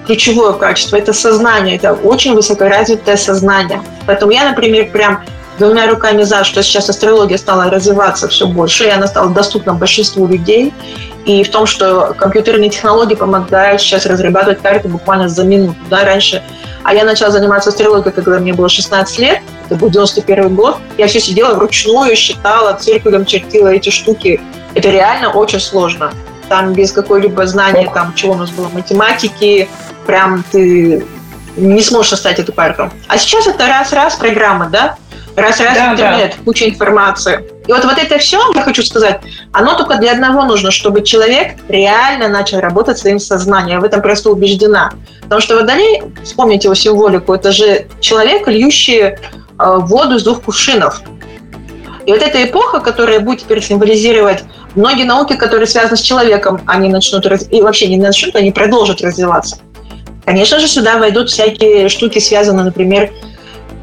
ключевое качество, это сознание, это очень высокоразвитое сознание. Поэтому я, например, прям двумя руками за, что сейчас астрология стала развиваться все больше, и она стала доступна большинству людей, и в том, что компьютерные технологии помогают сейчас разрабатывать карты буквально за минуту. Да, раньше а я начала заниматься астрологией, когда мне было 16 лет. Это был 91 год. Я все сидела вручную, считала, циркулем чертила эти штуки. Это реально очень сложно. Там без какой-либо знания, там, чего у нас было, математики, прям ты не сможешь составить эту карту. А сейчас это раз-раз программа, да? Раз-раз да, интернет, да. куча информации. И вот, вот это все, я хочу сказать, оно только для одного нужно, чтобы человек реально начал работать своим сознанием. Я в этом просто убеждена. Потому что водолей, вспомните его символику, это же человек, льющий э, воду из двух кувшинов. И вот эта эпоха, которая будет теперь символизировать многие науки, которые связаны с человеком, они начнут, и вообще не начнут, они продолжат развиваться. Конечно же, сюда войдут всякие штуки, связанные, например,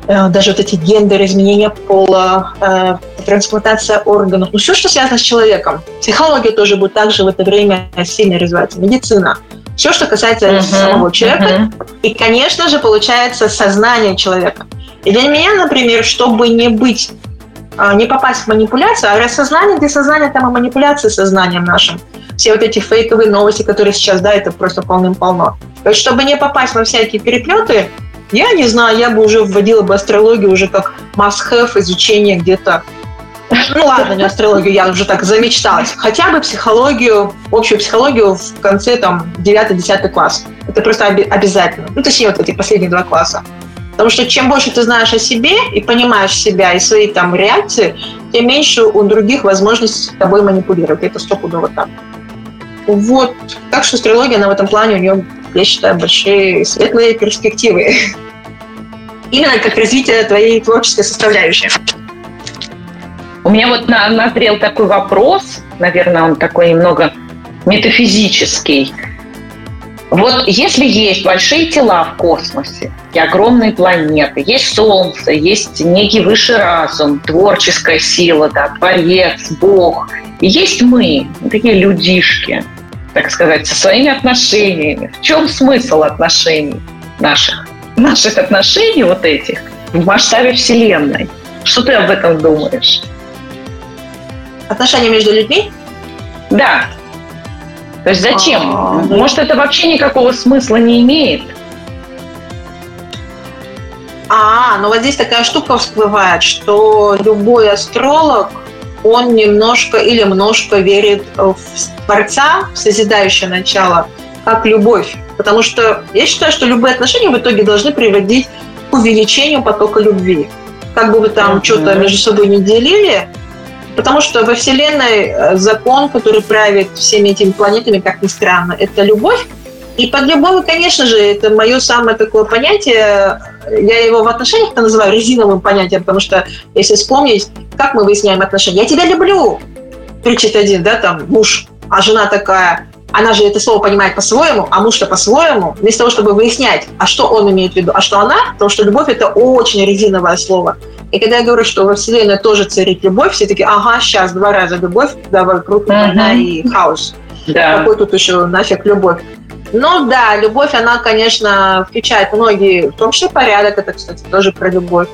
даже вот эти гендеры, изменения пола, э, трансплантация органов, ну все, что связано с человеком. Психология тоже будет также в это время сильно развиваться, медицина. Все, что касается uh-huh, самого человека. Uh-huh. И, конечно же, получается сознание человека. И для меня, например, чтобы не быть, а, не попасть в манипуляцию, а рассознание, где сознание, там и манипуляция сознанием нашим. Все вот эти фейковые новости, которые сейчас, да, это просто полным-полно. То есть, чтобы не попасть во всякие переплеты, я не знаю, я бы уже вводила бы астрологию уже как must-have изучение где-то ну ладно, не астрологию, я уже так замечталась. Хотя бы психологию, общую психологию в конце там 9-10 класс. Это просто оби- обязательно. Ну, точнее, вот эти последние два класса. Потому что чем больше ты знаешь о себе и понимаешь себя и свои там реакции, тем меньше у других возможности с тобой манипулировать. Это стопудово так. Вот. Так что астрология, она в этом плане, у нее я считаю, большие светлые перспективы. Именно как развитие твоей творческой составляющей. У меня вот назрел такой вопрос, наверное, он такой немного метафизический. Вот если есть большие тела в космосе, и огромные планеты, есть Солнце, есть некий высший разум, творческая сила, да, Творец, Бог, и есть мы, такие людишки – так сказать, со своими отношениями. В чем смысл отношений наших? Наших отношений вот этих в масштабе Вселенной. Что ты об этом думаешь? Отношения между людьми? Да. То есть зачем? А, Может, это вообще никакого смысла не имеет? А, ну вот здесь такая штука всплывает, что любой астролог он немножко или немножко верит в Творца, в созидающее начало, как любовь. Потому что я считаю, что любые отношения в итоге должны приводить к увеличению потока любви. Как бы вы там mm-hmm. что-то между собой не делили, потому что во Вселенной э, закон, который правит всеми этими планетами, как ни странно, это любовь. И под любовью, конечно же, это мое самое такое понятие, я его в отношениях называю резиновым понятием, потому что если вспомнить, как мы выясняем отношения, я тебя люблю, кричит один, да, там, муж, а жена такая, она же это слово понимает по-своему, а муж-то по-своему, вместо того, чтобы выяснять, а что он имеет в виду, а что она, потому что любовь – это очень резиновое слово. И когда я говорю, что во Вселенной тоже царит любовь, все таки ага, сейчас два раза любовь, да, вокруг mm-hmm. и хаос. Да. Какой тут еще нафиг любовь? Ну да, любовь, она, конечно, включает многие, в том числе порядок, это, кстати, тоже про любовь.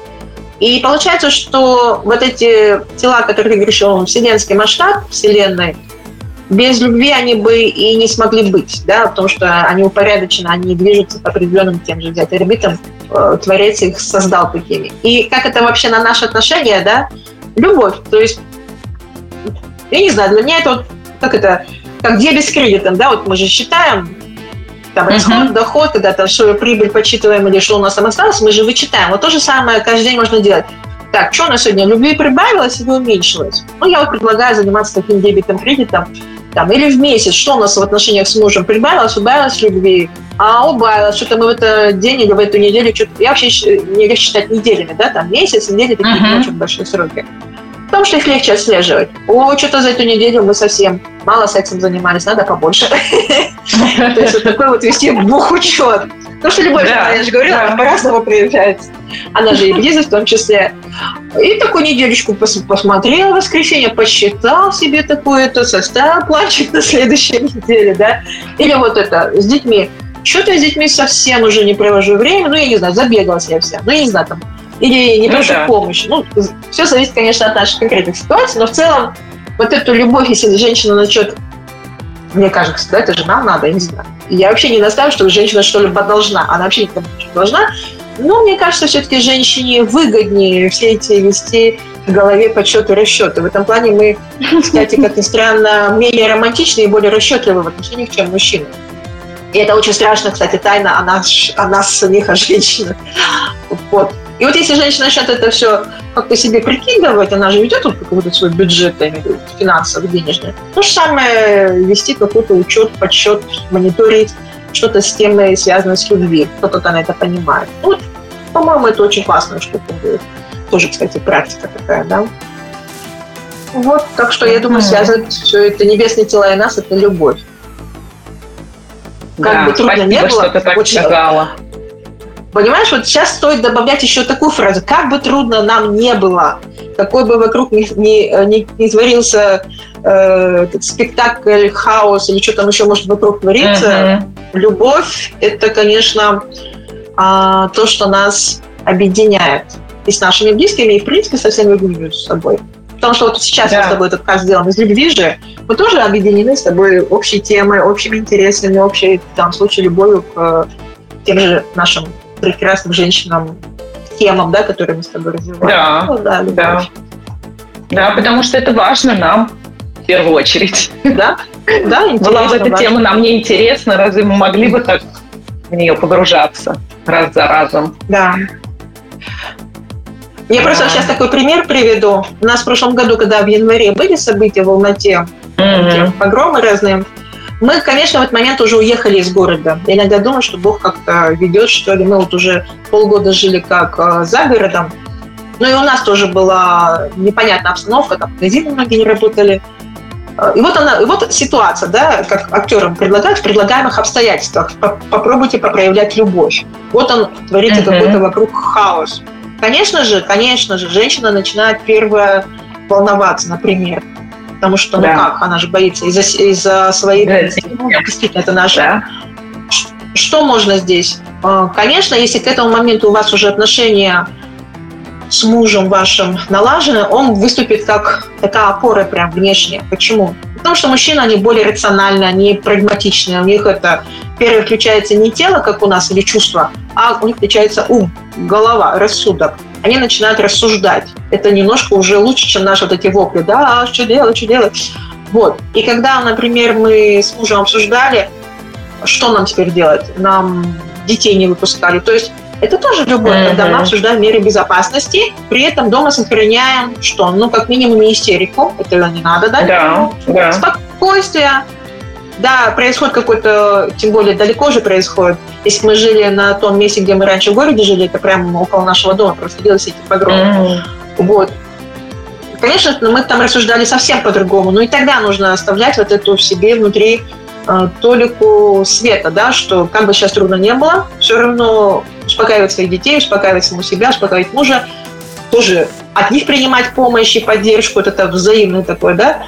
И получается, что вот эти тела, которые ты говоришь, вселенский масштаб Вселенной – без любви они бы и не смогли быть, да, потому что они упорядочены, они движутся по определенным тем же взять орбитам, э, Творец их создал такими. И как это вообще на наши отношения, да, любовь, то есть, я не знаю, для меня это вот, как это, как дебет с кредитом, да, вот мы же считаем, там, расход, uh-huh. доход, когда там свою прибыль подсчитываем или что у нас там осталось, мы же вычитаем. Вот то же самое каждый день можно делать. Так, что у нас сегодня? Любви прибавилось или уменьшилось? Ну, я вот предлагаю заниматься таким дебетом, кредитом там, или в месяц, что у нас в отношениях с мужем, прибавилось, убавилось любви, а убавилось, что-то мы в этот день или в эту неделю, что-то, я вообще не легче считать неделями, да, там месяц, недели, такие uh-huh. очень большие сроки. Потому что их легче отслеживать. О, что-то за эту неделю мы совсем мало сексом занимались, надо побольше. То есть вот такой вот вести бухучет. Потому что любовь, я же говорила, по-разному проявляется. Она же и близость в том числе. И такую неделечку посмотрел в воскресенье, посчитал себе такое-то, составил планчик на следующей неделе, да. Или вот это, с детьми. Что-то я с детьми совсем уже не провожу время, ну, я не знаю, забегалась я вся. Ну, я не знаю, там, или не ну да. помощи. Ну, все зависит, конечно, от наших конкретных ситуаций, но в целом вот эту любовь, если женщина начнет мне кажется, да, это же нам надо, я не знаю. Я вообще не настаиваю, что женщина что-либо должна. Она вообще никому не должна. Но мне кажется, все-таки женщине выгоднее все эти вести в голове подсчеты расчеты. В этом плане мы, кстати, как ни странно, менее романтичны и более расчетливы в отношениях, чем мужчины. И это очень страшно, кстати, тайна о нас, о нас самих, о женщинах. Вот. И вот если женщина начнет это все как-то себе прикидывать, она же ведет вот какой-то свой бюджет, я имею в виду, финансовый, денежный. То же самое вести какой-то учет, подсчет, мониторить что-то с темой, связанной с любви. Кто-то на это понимает. Ну, вот, по-моему, это очень классная штука будет. Тоже, кстати, практика такая, да. Вот, так что я думаю, связывать все это небесные тела и нас, это любовь. Как да, бы трудно спасибо, не было, что ты так очень, сказала. Понимаешь, вот сейчас стоит добавлять еще такую фразу. Как бы трудно нам не было, какой бы вокруг не, не, не, не творился э, спектакль, хаос или что там еще может вокруг твориться, uh-huh. любовь – это, конечно, э, то, что нас объединяет и с нашими близкими, и, в принципе, со всеми людьми между собой. Потому что вот сейчас да. мы с тобой этот подкаст сделан из любви же, мы тоже объединены с тобой общей темой, общими интересами, общей, в данном случае, любовью к тем же нашим прекрасным женщинам, темам, да, которые мы с тобой развиваем. Да, ну, да, да. Да, потому что это важно нам в первую очередь. Да, да, Была бы эта важно. тема нам не интересна, разве мы могли бы так в нее погружаться раз за разом? Да. Я просто сейчас такой пример приведу. У нас в прошлом году, когда в январе были события в Алмате, mm-hmm. погромы разные, мы, конечно, в этот момент уже уехали из города. Я иногда думаю, что Бог как-то ведет, что ли. Мы вот уже полгода жили как э, за городом. Ну и у нас тоже была непонятная обстановка, там магазины многие не работали. Э, и вот она, и вот ситуация, да, как актерам предлагают в предлагаемых обстоятельствах. Попробуйте попроявлять любовь. Вот он творится uh-huh. какой-то вокруг хаос. Конечно же, конечно же, женщина начинает первая волноваться, например потому что, ну да. как, она же боится из-за из своей... Да, ну, действительно, это наша... Да. Что можно здесь? А, конечно, если к этому моменту у вас уже отношения с мужем вашим налажены, он выступит как такая опора прям внешне. Почему? Потому что мужчины, они более рациональны, они прагматичны. У них это, первое, включается не тело, как у нас, или чувство, а у них включается ум, голова, рассудок. Они начинают рассуждать. Это немножко уже лучше, чем наши вот эти вопли. Да, а что делать, что делать? Вот. И когда, например, мы с мужем обсуждали, что нам теперь делать, нам детей не выпускали. То есть это тоже любовь, mm-hmm. когда мы обсуждаем меры безопасности, при этом дома сохраняем что? Ну, как минимум, не истерику, это не надо, да? Да, да. Спокойствие. Да, происходит какой-то, тем более далеко же происходит. Если мы жили на том месте, где мы раньше в городе жили, это прямо около нашего дома, просто делались эти погромы. Mm-hmm. Вот. Конечно, мы там рассуждали совсем по-другому, но и тогда нужно оставлять вот эту в себе внутри э, толику света, да, что как бы сейчас трудно не было, все равно успокаивать своих детей, успокаивать саму себя, успокаивать мужа, тоже от них принимать помощь и поддержку, вот это взаимное такое, да?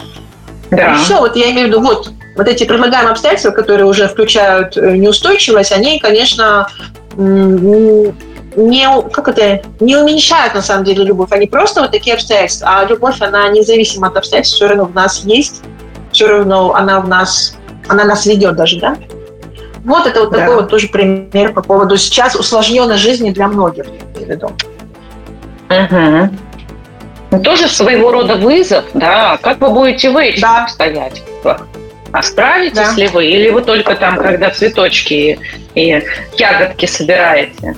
Да. И все, вот я имею в виду, вот, вот эти предлагаемые обстоятельства, которые уже включают э, неустойчивость, они, конечно, не, как это, не уменьшают на самом деле любовь, они просто вот такие обстоятельства. А любовь, она независимо от обстоятельств, все равно в нас есть, все равно она в нас, она нас ведет даже, да? Вот это вот да. такой вот тоже пример по поводу сейчас усложненной жизни для многих. Угу. Ну, тоже своего рода вызов, да. Как вы будете вы да. обстоять? А справитесь да. ли вы? Или вы только там, когда цветочки и ягодки собираете?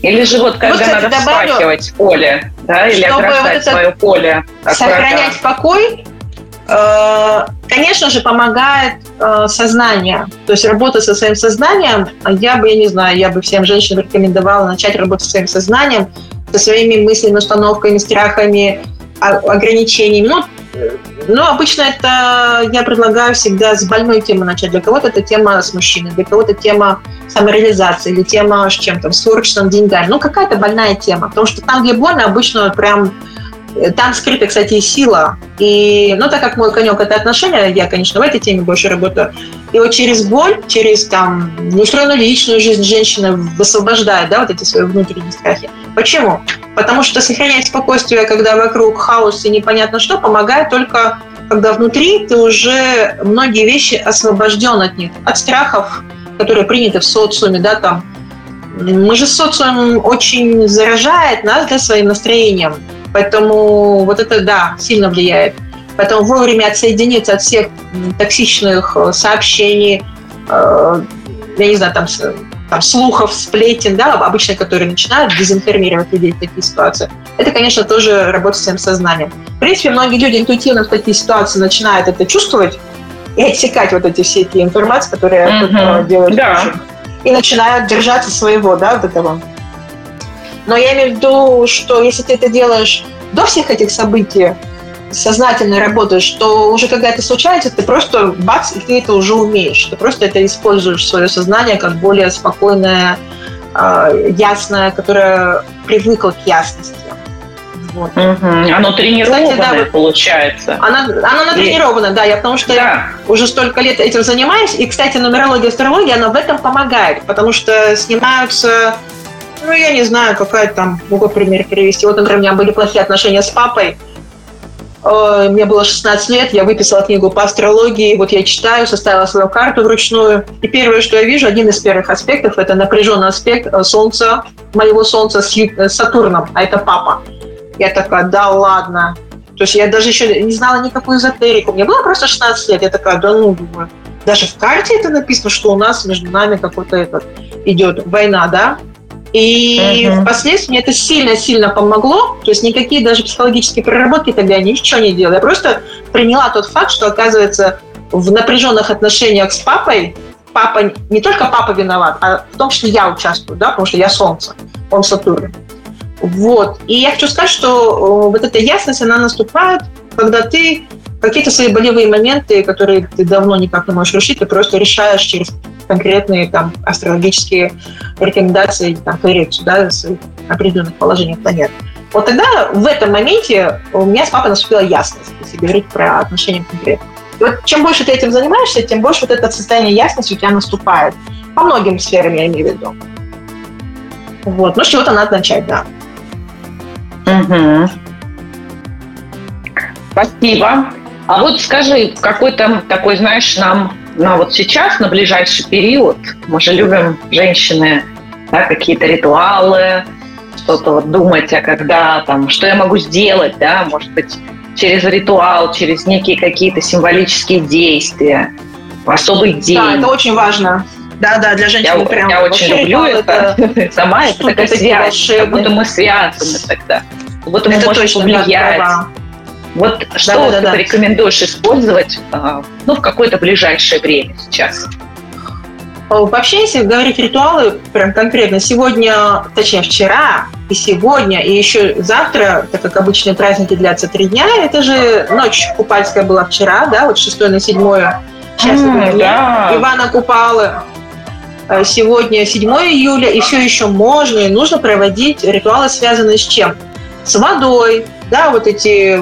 Или же вот когда вот, кстати, надо добавлю, вспахивать поле, да, или ограждать вот свое поле. Сохранять врага. покой, э, конечно же, помогает э, сознание. То есть работа со своим сознанием, я бы, я не знаю, я бы всем женщинам рекомендовала начать работать со своим сознанием, со своими мыслями, установками, страхами, ограничениями. Ну, ну, обычно это я предлагаю всегда с больной темы начать. Для кого-то это тема с мужчиной, для кого-то тема самореализации или тема с чем-то, с творчеством, деньгами. Ну, какая-то больная тема. Потому что там, где больно, обычно прям там скрыта, кстати, сила. И, ну, так как мой конек – это отношения, я, конечно, в этой теме больше работаю. И вот через боль, через там неустроенную личную жизнь женщина высвобождает, да, вот эти свои внутренние страхи. Почему? Потому что сохранять спокойствие, когда вокруг хаос и непонятно что, помогает только когда внутри ты уже многие вещи освобожден от них, от страхов, которые приняты в социуме, да, там. Мы же социум очень заражает нас да, своим настроением, поэтому вот это, да, сильно влияет. Поэтому вовремя отсоединиться от всех токсичных э, сообщений, э, я не знаю, там там, слухов, сплетен, да, обычно, которые начинают дезинформировать людей в такие ситуации, это, конечно, тоже работа с своим сознанием. В принципе, многие люди интуитивно в такие ситуации начинают это чувствовать и отсекать вот эти все эти информации, которые mm-hmm. делают да. и начинают держаться своего, да, вот этого. Но я имею в виду, что если ты это делаешь до всех этих событий, сознательно работаешь, то уже когда это случается, ты просто бац, и ты это уже умеешь. Ты просто это используешь свое сознание как более спокойное, э, ясное, которое привыкло к ясности. Вот. Угу. Оно тренированное Кстати, да, получается. Оно, оно натренировано, и... да. Я потому что да. уже столько лет этим занимаюсь. И, кстати, нумерология, астрология, она в этом помогает, потому что снимаются ну, я не знаю, какая там, могу пример перевести. Вот, например, у меня были плохие отношения с папой, Э, мне было 16 лет, я выписала книгу по астрологии, вот я читаю, составила свою карту вручную, и первое, что я вижу, один из первых аспектов, это напряженный аспект э, Солнца, моего Солнца с э, Сатурном, а это папа. Я такая, да ладно. То есть я даже еще не знала никакую эзотерику. Мне было просто 16 лет. Я такая, да ну, думаю. Даже в карте это написано, что у нас между нами какой-то этот идет война, да? И uh-huh. впоследствии мне это сильно-сильно помогло. То есть никакие даже психологические проработки тогда ничего не делала. Я просто приняла тот факт, что, оказывается, в напряженных отношениях с папой папа, не только папа виноват, а в том числе я участвую, да, потому что я Солнце, он Сатурн. Вот. И я хочу сказать, что вот эта ясность, она наступает, когда ты какие-то свои болевые моменты, которые ты давно никак не можешь решить, ты просто решаешь через конкретные там астрологические рекомендации, там, коррекцию, да, определенных положений планет. Вот тогда в этом моменте у меня с папой наступила ясность, если говорить про отношения конкретно. И вот чем больше ты этим занимаешься, тем больше вот это состояние ясности у тебя наступает. По многим сферам я имею в виду. Вот. Ну, с чего-то надо начать, да. Угу. Спасибо. А вот скажи, какой там такой, знаешь, нам на вот сейчас, на ближайший период, мы же любим женщины, да, какие-то ритуалы, что-то вот думать, а когда там, что я могу сделать, да, может быть, через ритуал, через некие какие-то символические действия, особый день. Да, это очень важно. Да, да, для женщин я, прям. Я очень люблю это. это. Сама это такая связь, как будто мы связаны тогда. Как будто мы можем повлиять. Вот что да, да, ты да. порекомендуешь использовать а, ну, в какое-то ближайшее время сейчас? Вообще, если говорить ритуалы, прям конкретно, сегодня, точнее, вчера и сегодня, и еще завтра, так как обычные праздники длятся три дня, это же ночь купальская была вчера, да, вот 6 на 7 сейчас mm, да. Ивана Купалы. Э, сегодня 7 июля, и все еще можно и нужно проводить ритуалы, связанные с чем? С водой, да, вот эти,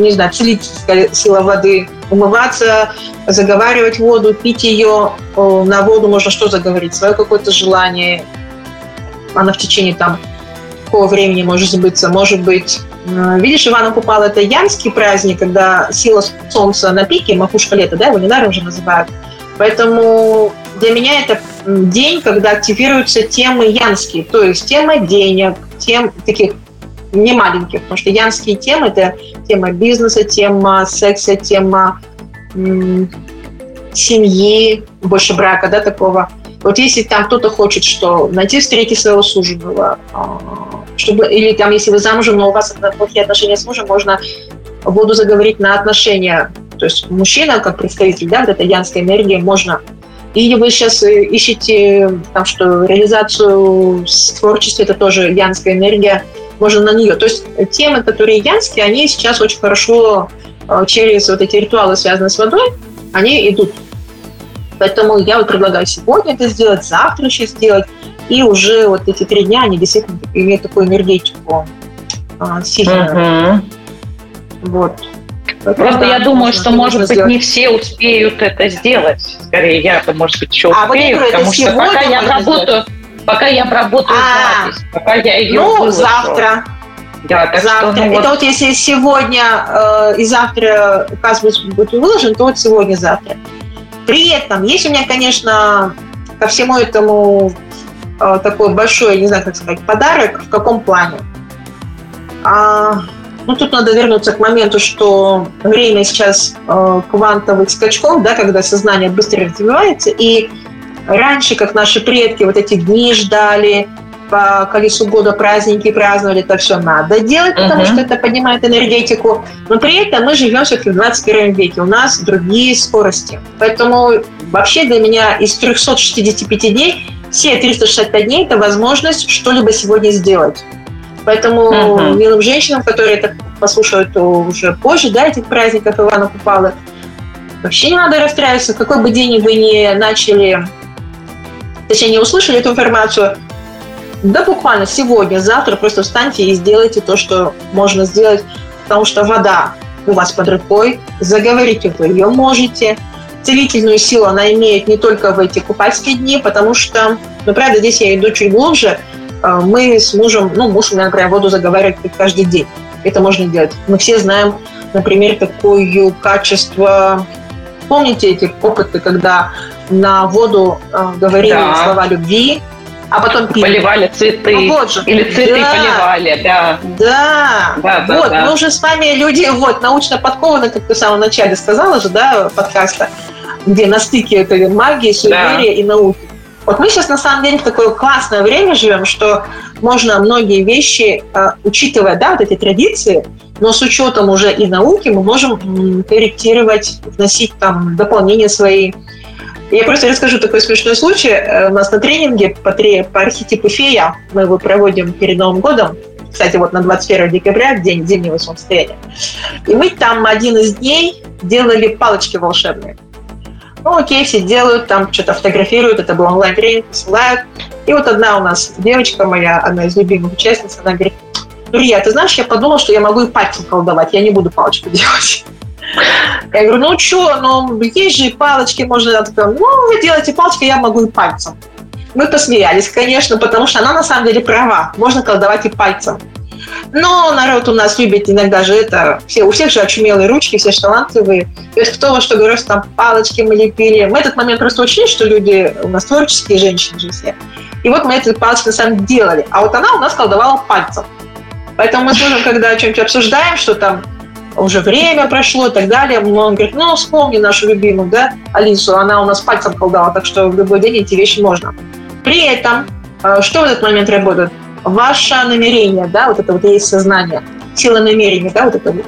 не знаю, целительская сила воды, умываться, заговаривать воду, пить ее. На воду можно что заговорить? Свое какое-то желание. Она в течение там какого времени может сбыться. Может быть, видишь, Ивана Купала – это янский праздник, когда сила солнца на пике, макушка лета, да, его недаром уже называют. Поэтому для меня это день, когда активируются темы янские, то есть тема денег, тем таких не маленьких, потому что янские темы – это тема бизнеса, тема секса, тема семьи, больше брака, да, такого. Вот если там кто-то хочет, что найти встретить своего суженого, а, чтобы, или там, если вы замужем, но у вас плохие отношения с мужем, можно воду заговорить на отношения. То есть мужчина, как представитель, да, вот эта янская энергия, можно или вы сейчас э, ищете, там, что реализацию в творчестве, это тоже янская энергия, можно на нее. То есть темы, которые янские, они сейчас очень хорошо э, через вот эти ритуалы, связанные с водой, они идут. Поэтому я вот предлагаю сегодня это сделать, завтра еще сделать. И уже вот эти три дня, они действительно имеют такую энергетику а, сильную. Угу. Вот. Просто да, я думаю, что, может быть, сделать. не все успеют это сделать. Скорее, я-то, может быть, еще а успею, вот потому что пока я работаю, пока я обработаю а, запись, пока я ее Ну, выложу. завтра. Да, так завтра. Что, ну, вот... Это вот если сегодня э, и завтра каз будет выложен, то вот сегодня-завтра. При этом есть у меня, конечно, ко всему этому э, такой большой, не знаю, как сказать, подарок. В каком плане? А, ну, тут надо вернуться к моменту, что время сейчас э, квантовых скачков, да, когда сознание быстро развивается, и Раньше, как наши предки вот эти дни ждали, по колесу года праздники праздновали, это все надо делать, потому uh-huh. что это поднимает энергетику. Но при этом мы живем все-таки в 21 веке, у нас другие скорости. Поэтому вообще для меня из 365 дней все 365 дней – это возможность что-либо сегодня сделать. Поэтому uh-huh. милым женщинам, которые это послушают уже позже, да, этих праздников Ивана Купалы, вообще не надо расстраиваться. Какой бы день вы ни начали точнее, не услышали эту информацию, да буквально сегодня, завтра просто встаньте и сделайте то, что можно сделать, потому что вода у вас под рукой, заговорить вы ее можете. Целительную силу она имеет не только в эти купальские дни, потому что, ну, правда, здесь я иду чуть глубже, э, мы с мужем, ну, муж у меня, например, воду заговаривает каждый день. Это можно делать. Мы все знаем, например, такое качество Помните эти опыты, когда на воду э, говорили да. слова любви, а потом пили. Поливали цветы. Ну, вот же. Или цветы да. поливали, да. Да. да, да вот, да. мы уже с вами люди вот, научно подкованы, как ты в самом начале сказала же, да, подкаста, где на стыке этой магии, суеверия да. и науки. Вот мы сейчас на самом деле в такое классное время живем, что можно многие вещи, э, учитывая да, вот эти традиции, но с учетом уже и науки мы можем корректировать, вносить там дополнения свои. Я просто расскажу такой смешной случай. Э, у нас на тренинге по, три, по архетипу фея мы его проводим перед Новым годом. Кстати, вот на 21 декабря, день зимнего солнцестояния. И мы там один из дней делали палочки волшебные. Ну, окей, все делают, там что-то фотографируют, это был онлайн-тренинг, посылают. И вот одна у нас девочка моя, одна из любимых участниц, она говорит, Илья, ты знаешь, я подумала, что я могу и пальцем колдовать, я не буду палочку делать. Я говорю, ну что, ну есть же палочки, можно... Она ну вы делаете палочки, я могу и пальцем. Мы посмеялись, конечно, потому что она на самом деле права, можно колдовать и пальцем. Но народ у нас любит иногда же это, все, у всех же очумелые ручки, все же. То есть кто во что говорит, там палочки мы лепили. Мы этот момент просто учли, что люди у нас творческие женщины же все. И вот мы этот палец на самом деле делали. А вот она у нас колдовала пальцем. Поэтому мы с когда о чем-то обсуждаем, что там уже время прошло и так далее, он говорит, ну, вспомни нашу любимую, да, Алису, она у нас пальцем колдовала, так что в любой день эти вещи можно. При этом, э, что в этот момент работает? Ваше намерение, да, вот это вот есть сознание, сила намерения, да, вот это вот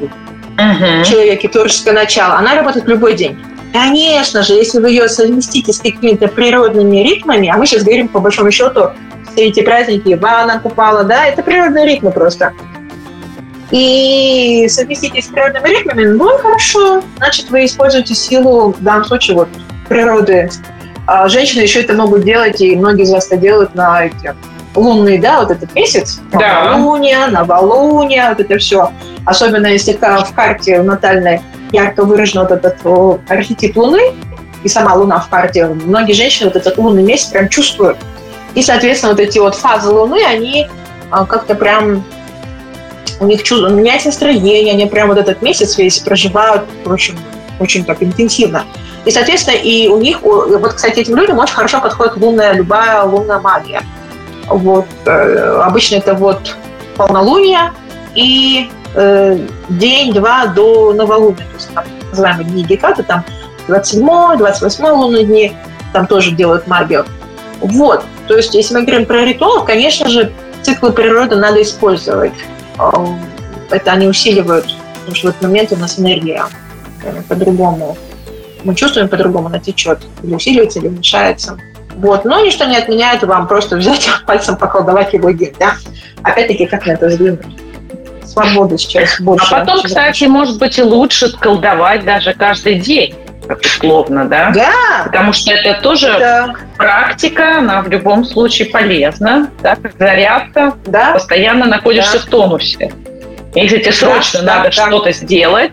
uh-huh. человеке творческое начало, она работает в любой день. Конечно же, если вы ее совместите с какими-то природными ритмами, а мы сейчас говорим по большому счету все эти праздники, Ивана Купала, да, это природные ритмы просто. И совместите с природными ритмами, ну хорошо, значит, вы используете силу, в данном случае, вот, природы. А женщины еще это могут делать, и многие из вас это делают на эти лунный, да, вот этот месяц, да. новолуние, новолуние, вот это все. Особенно если в карте натальной ярко выражен вот этот архетип Луны, и сама Луна в карте, многие женщины вот этот лунный месяц прям чувствуют. И, соответственно, вот эти вот фазы Луны, они а, как-то прям у них чувство, меняется настроение, они прям вот этот месяц весь проживают, в общем, очень так интенсивно. И, соответственно, и у них, вот, кстати, этим людям очень хорошо подходит лунная, любая лунная магия. Вот, э, обычно это вот полнолуние и э, день-два до новолуния, то есть там называемые дни Гекаты, там 27 28 лунные дни, там тоже делают магию. Вот, то есть если мы говорим про ритуал, конечно же, циклы природы надо использовать. Это они усиливают, потому что в этот момент у нас энергия э, по-другому. Мы чувствуем по-другому, она течет. Или усиливается, или уменьшается. Вот. Но ничто не отменяет вам просто взять пальцем поколдовать любой день. Да? Опять-таки, как на это взглянуть? Свободы сейчас больше. А потом, кстати, может быть и лучше колдовать даже каждый день как условно, да? Да. Потому что это тоже да. практика, она в любом случае полезна, да, как зарядка. Да. Постоянно находишься да. в тонусе. Если тебе срочно да, надо да, что-то да. сделать,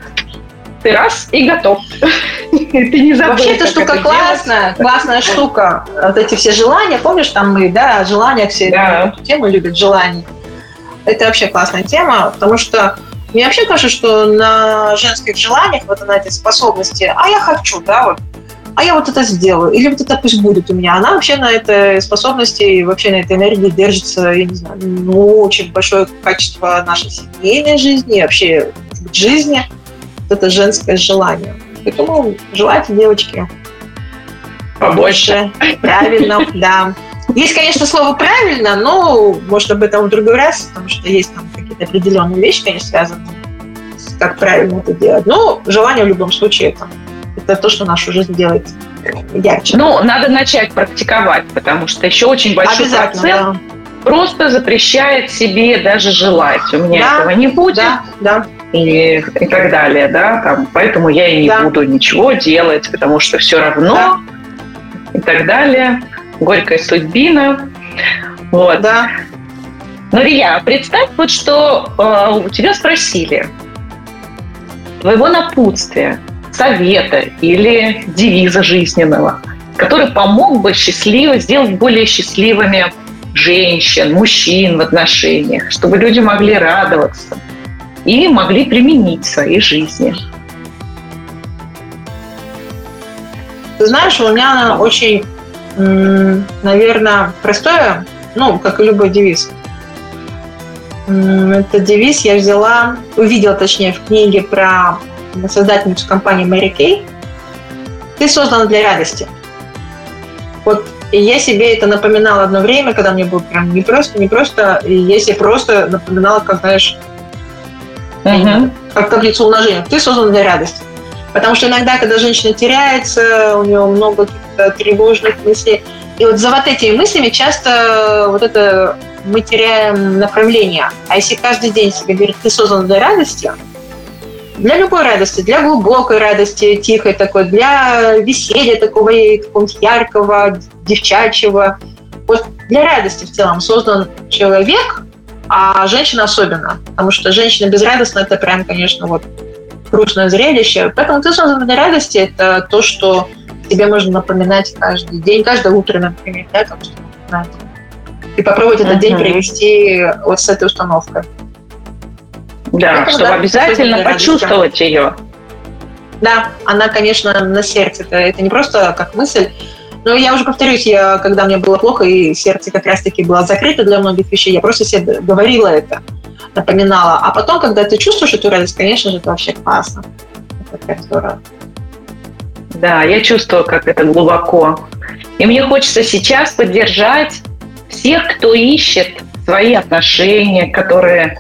ты раз и готов. ты не забыл, Вообще эта штука классная, классная штука. Вот эти все желания, помнишь, там мы, да, желания все, да. тему любят желания. Это вообще классная тема, потому что мне вообще кажется, что на женских желаниях, вот на эти способности, а я хочу, да, вот, а я вот это сделаю, или вот это пусть будет у меня. Она вообще на этой способности и вообще на этой энергии держится, я не знаю, ну, очень большое качество нашей семейной жизни, вообще жизни. Вот это женское желание. Поэтому желайте, девочки, побольше. Правильно, да. Есть, конечно, слово правильно, но может об этом в другой раз, потому что есть там какие-то определенные вещи, конечно, связаны с как правильно это делать. Но желание в любом случае это, это то, что нашу жизнь делает ярче. Ну, надо начать практиковать, потому что еще очень большой процент да. просто запрещает себе даже желать. У меня да, этого не будет. Да, да. И, и так далее, да, там, поэтому я и не да. буду ничего делать, потому что все равно да. и так далее горькая судьбина. Вот. Да. Но, Рия, представь вот, что э, у тебя спросили твоего напутствия, совета или девиза жизненного, который помог бы счастливо сделать более счастливыми женщин, мужчин в отношениях, чтобы люди могли радоваться и могли применить в своей жизни. Ты знаешь, у меня она очень наверное, простое, ну, как и любой девиз. Этот девиз я взяла, увидела, точнее, в книге про создательницу компании Мэри Кей. Ты создана для радости. Вот я себе это напоминала одно время, когда мне было прям не просто, не просто, и я себе просто напоминала, как, знаешь, uh-huh. как таблицу умножения. Ты создан для радости. Потому что иногда, когда женщина теряется, у нее много каких-то тревожных мыслей, и вот за вот этими мыслями часто вот это мы теряем направление. А если каждый день себе говорит, ты создан для радости, для любой радости, для глубокой радости, тихой такой, для веселья такого какого-то яркого, девчачьего. Вот для радости в целом создан человек, а женщина особенно. Потому что женщина безрадостна, это прям, конечно, вот грустное зрелище. Поэтому ты создан для радости. Это то, что тебе можно напоминать каждый день, каждое утро, например, да, там, что и попробовать этот uh-huh. день провести вот с этой установкой. Да, Поэтому, чтобы да, обязательно почувствовать ее. Да, она, конечно, на сердце. Это, это не просто как мысль, Но я уже повторюсь, я, когда мне было плохо, и сердце как раз-таки было закрыто для многих вещей, я просто себе говорила это, напоминала. А потом, когда ты чувствуешь эту радость, конечно же, это вообще классно. Это так здорово. Да, я чувствую, как это глубоко. И мне хочется сейчас поддержать всех, кто ищет свои отношения, которые,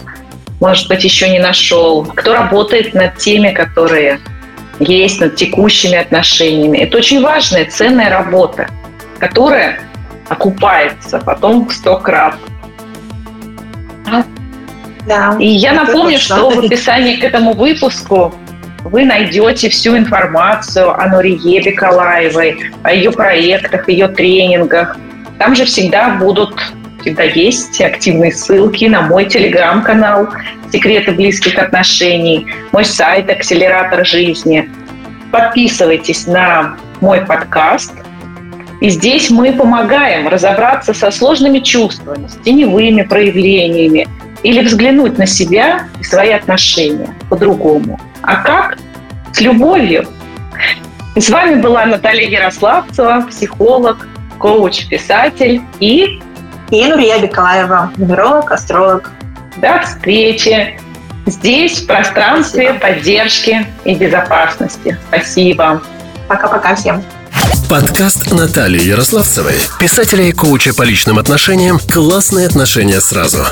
может быть, еще не нашел, кто работает над теми, которые есть, над текущими отношениями. Это очень важная, ценная работа, которая окупается потом в сто крат. Да, И я напомню, что в описании к этому выпуску вы найдете всю информацию о Нурие Бекалаевой, о ее проектах, ее тренингах. Там же всегда будут, всегда есть активные ссылки на мой телеграм-канал «Секреты близких отношений», мой сайт «Акселератор жизни». Подписывайтесь на мой подкаст. И здесь мы помогаем разобраться со сложными чувствами, с теневыми проявлениями, или взглянуть на себя и свои отношения по-другому. А как? С любовью. с вами была Наталья Ярославцева, психолог, коуч, писатель и... И Нурия Бекалаева, нумеролог, астролог. До встречи здесь, в пространстве Спасибо. поддержки и безопасности. Спасибо. Пока-пока всем. Подкаст Натальи Ярославцевой, писателя и коуча по личным отношениям «Классные отношения сразу».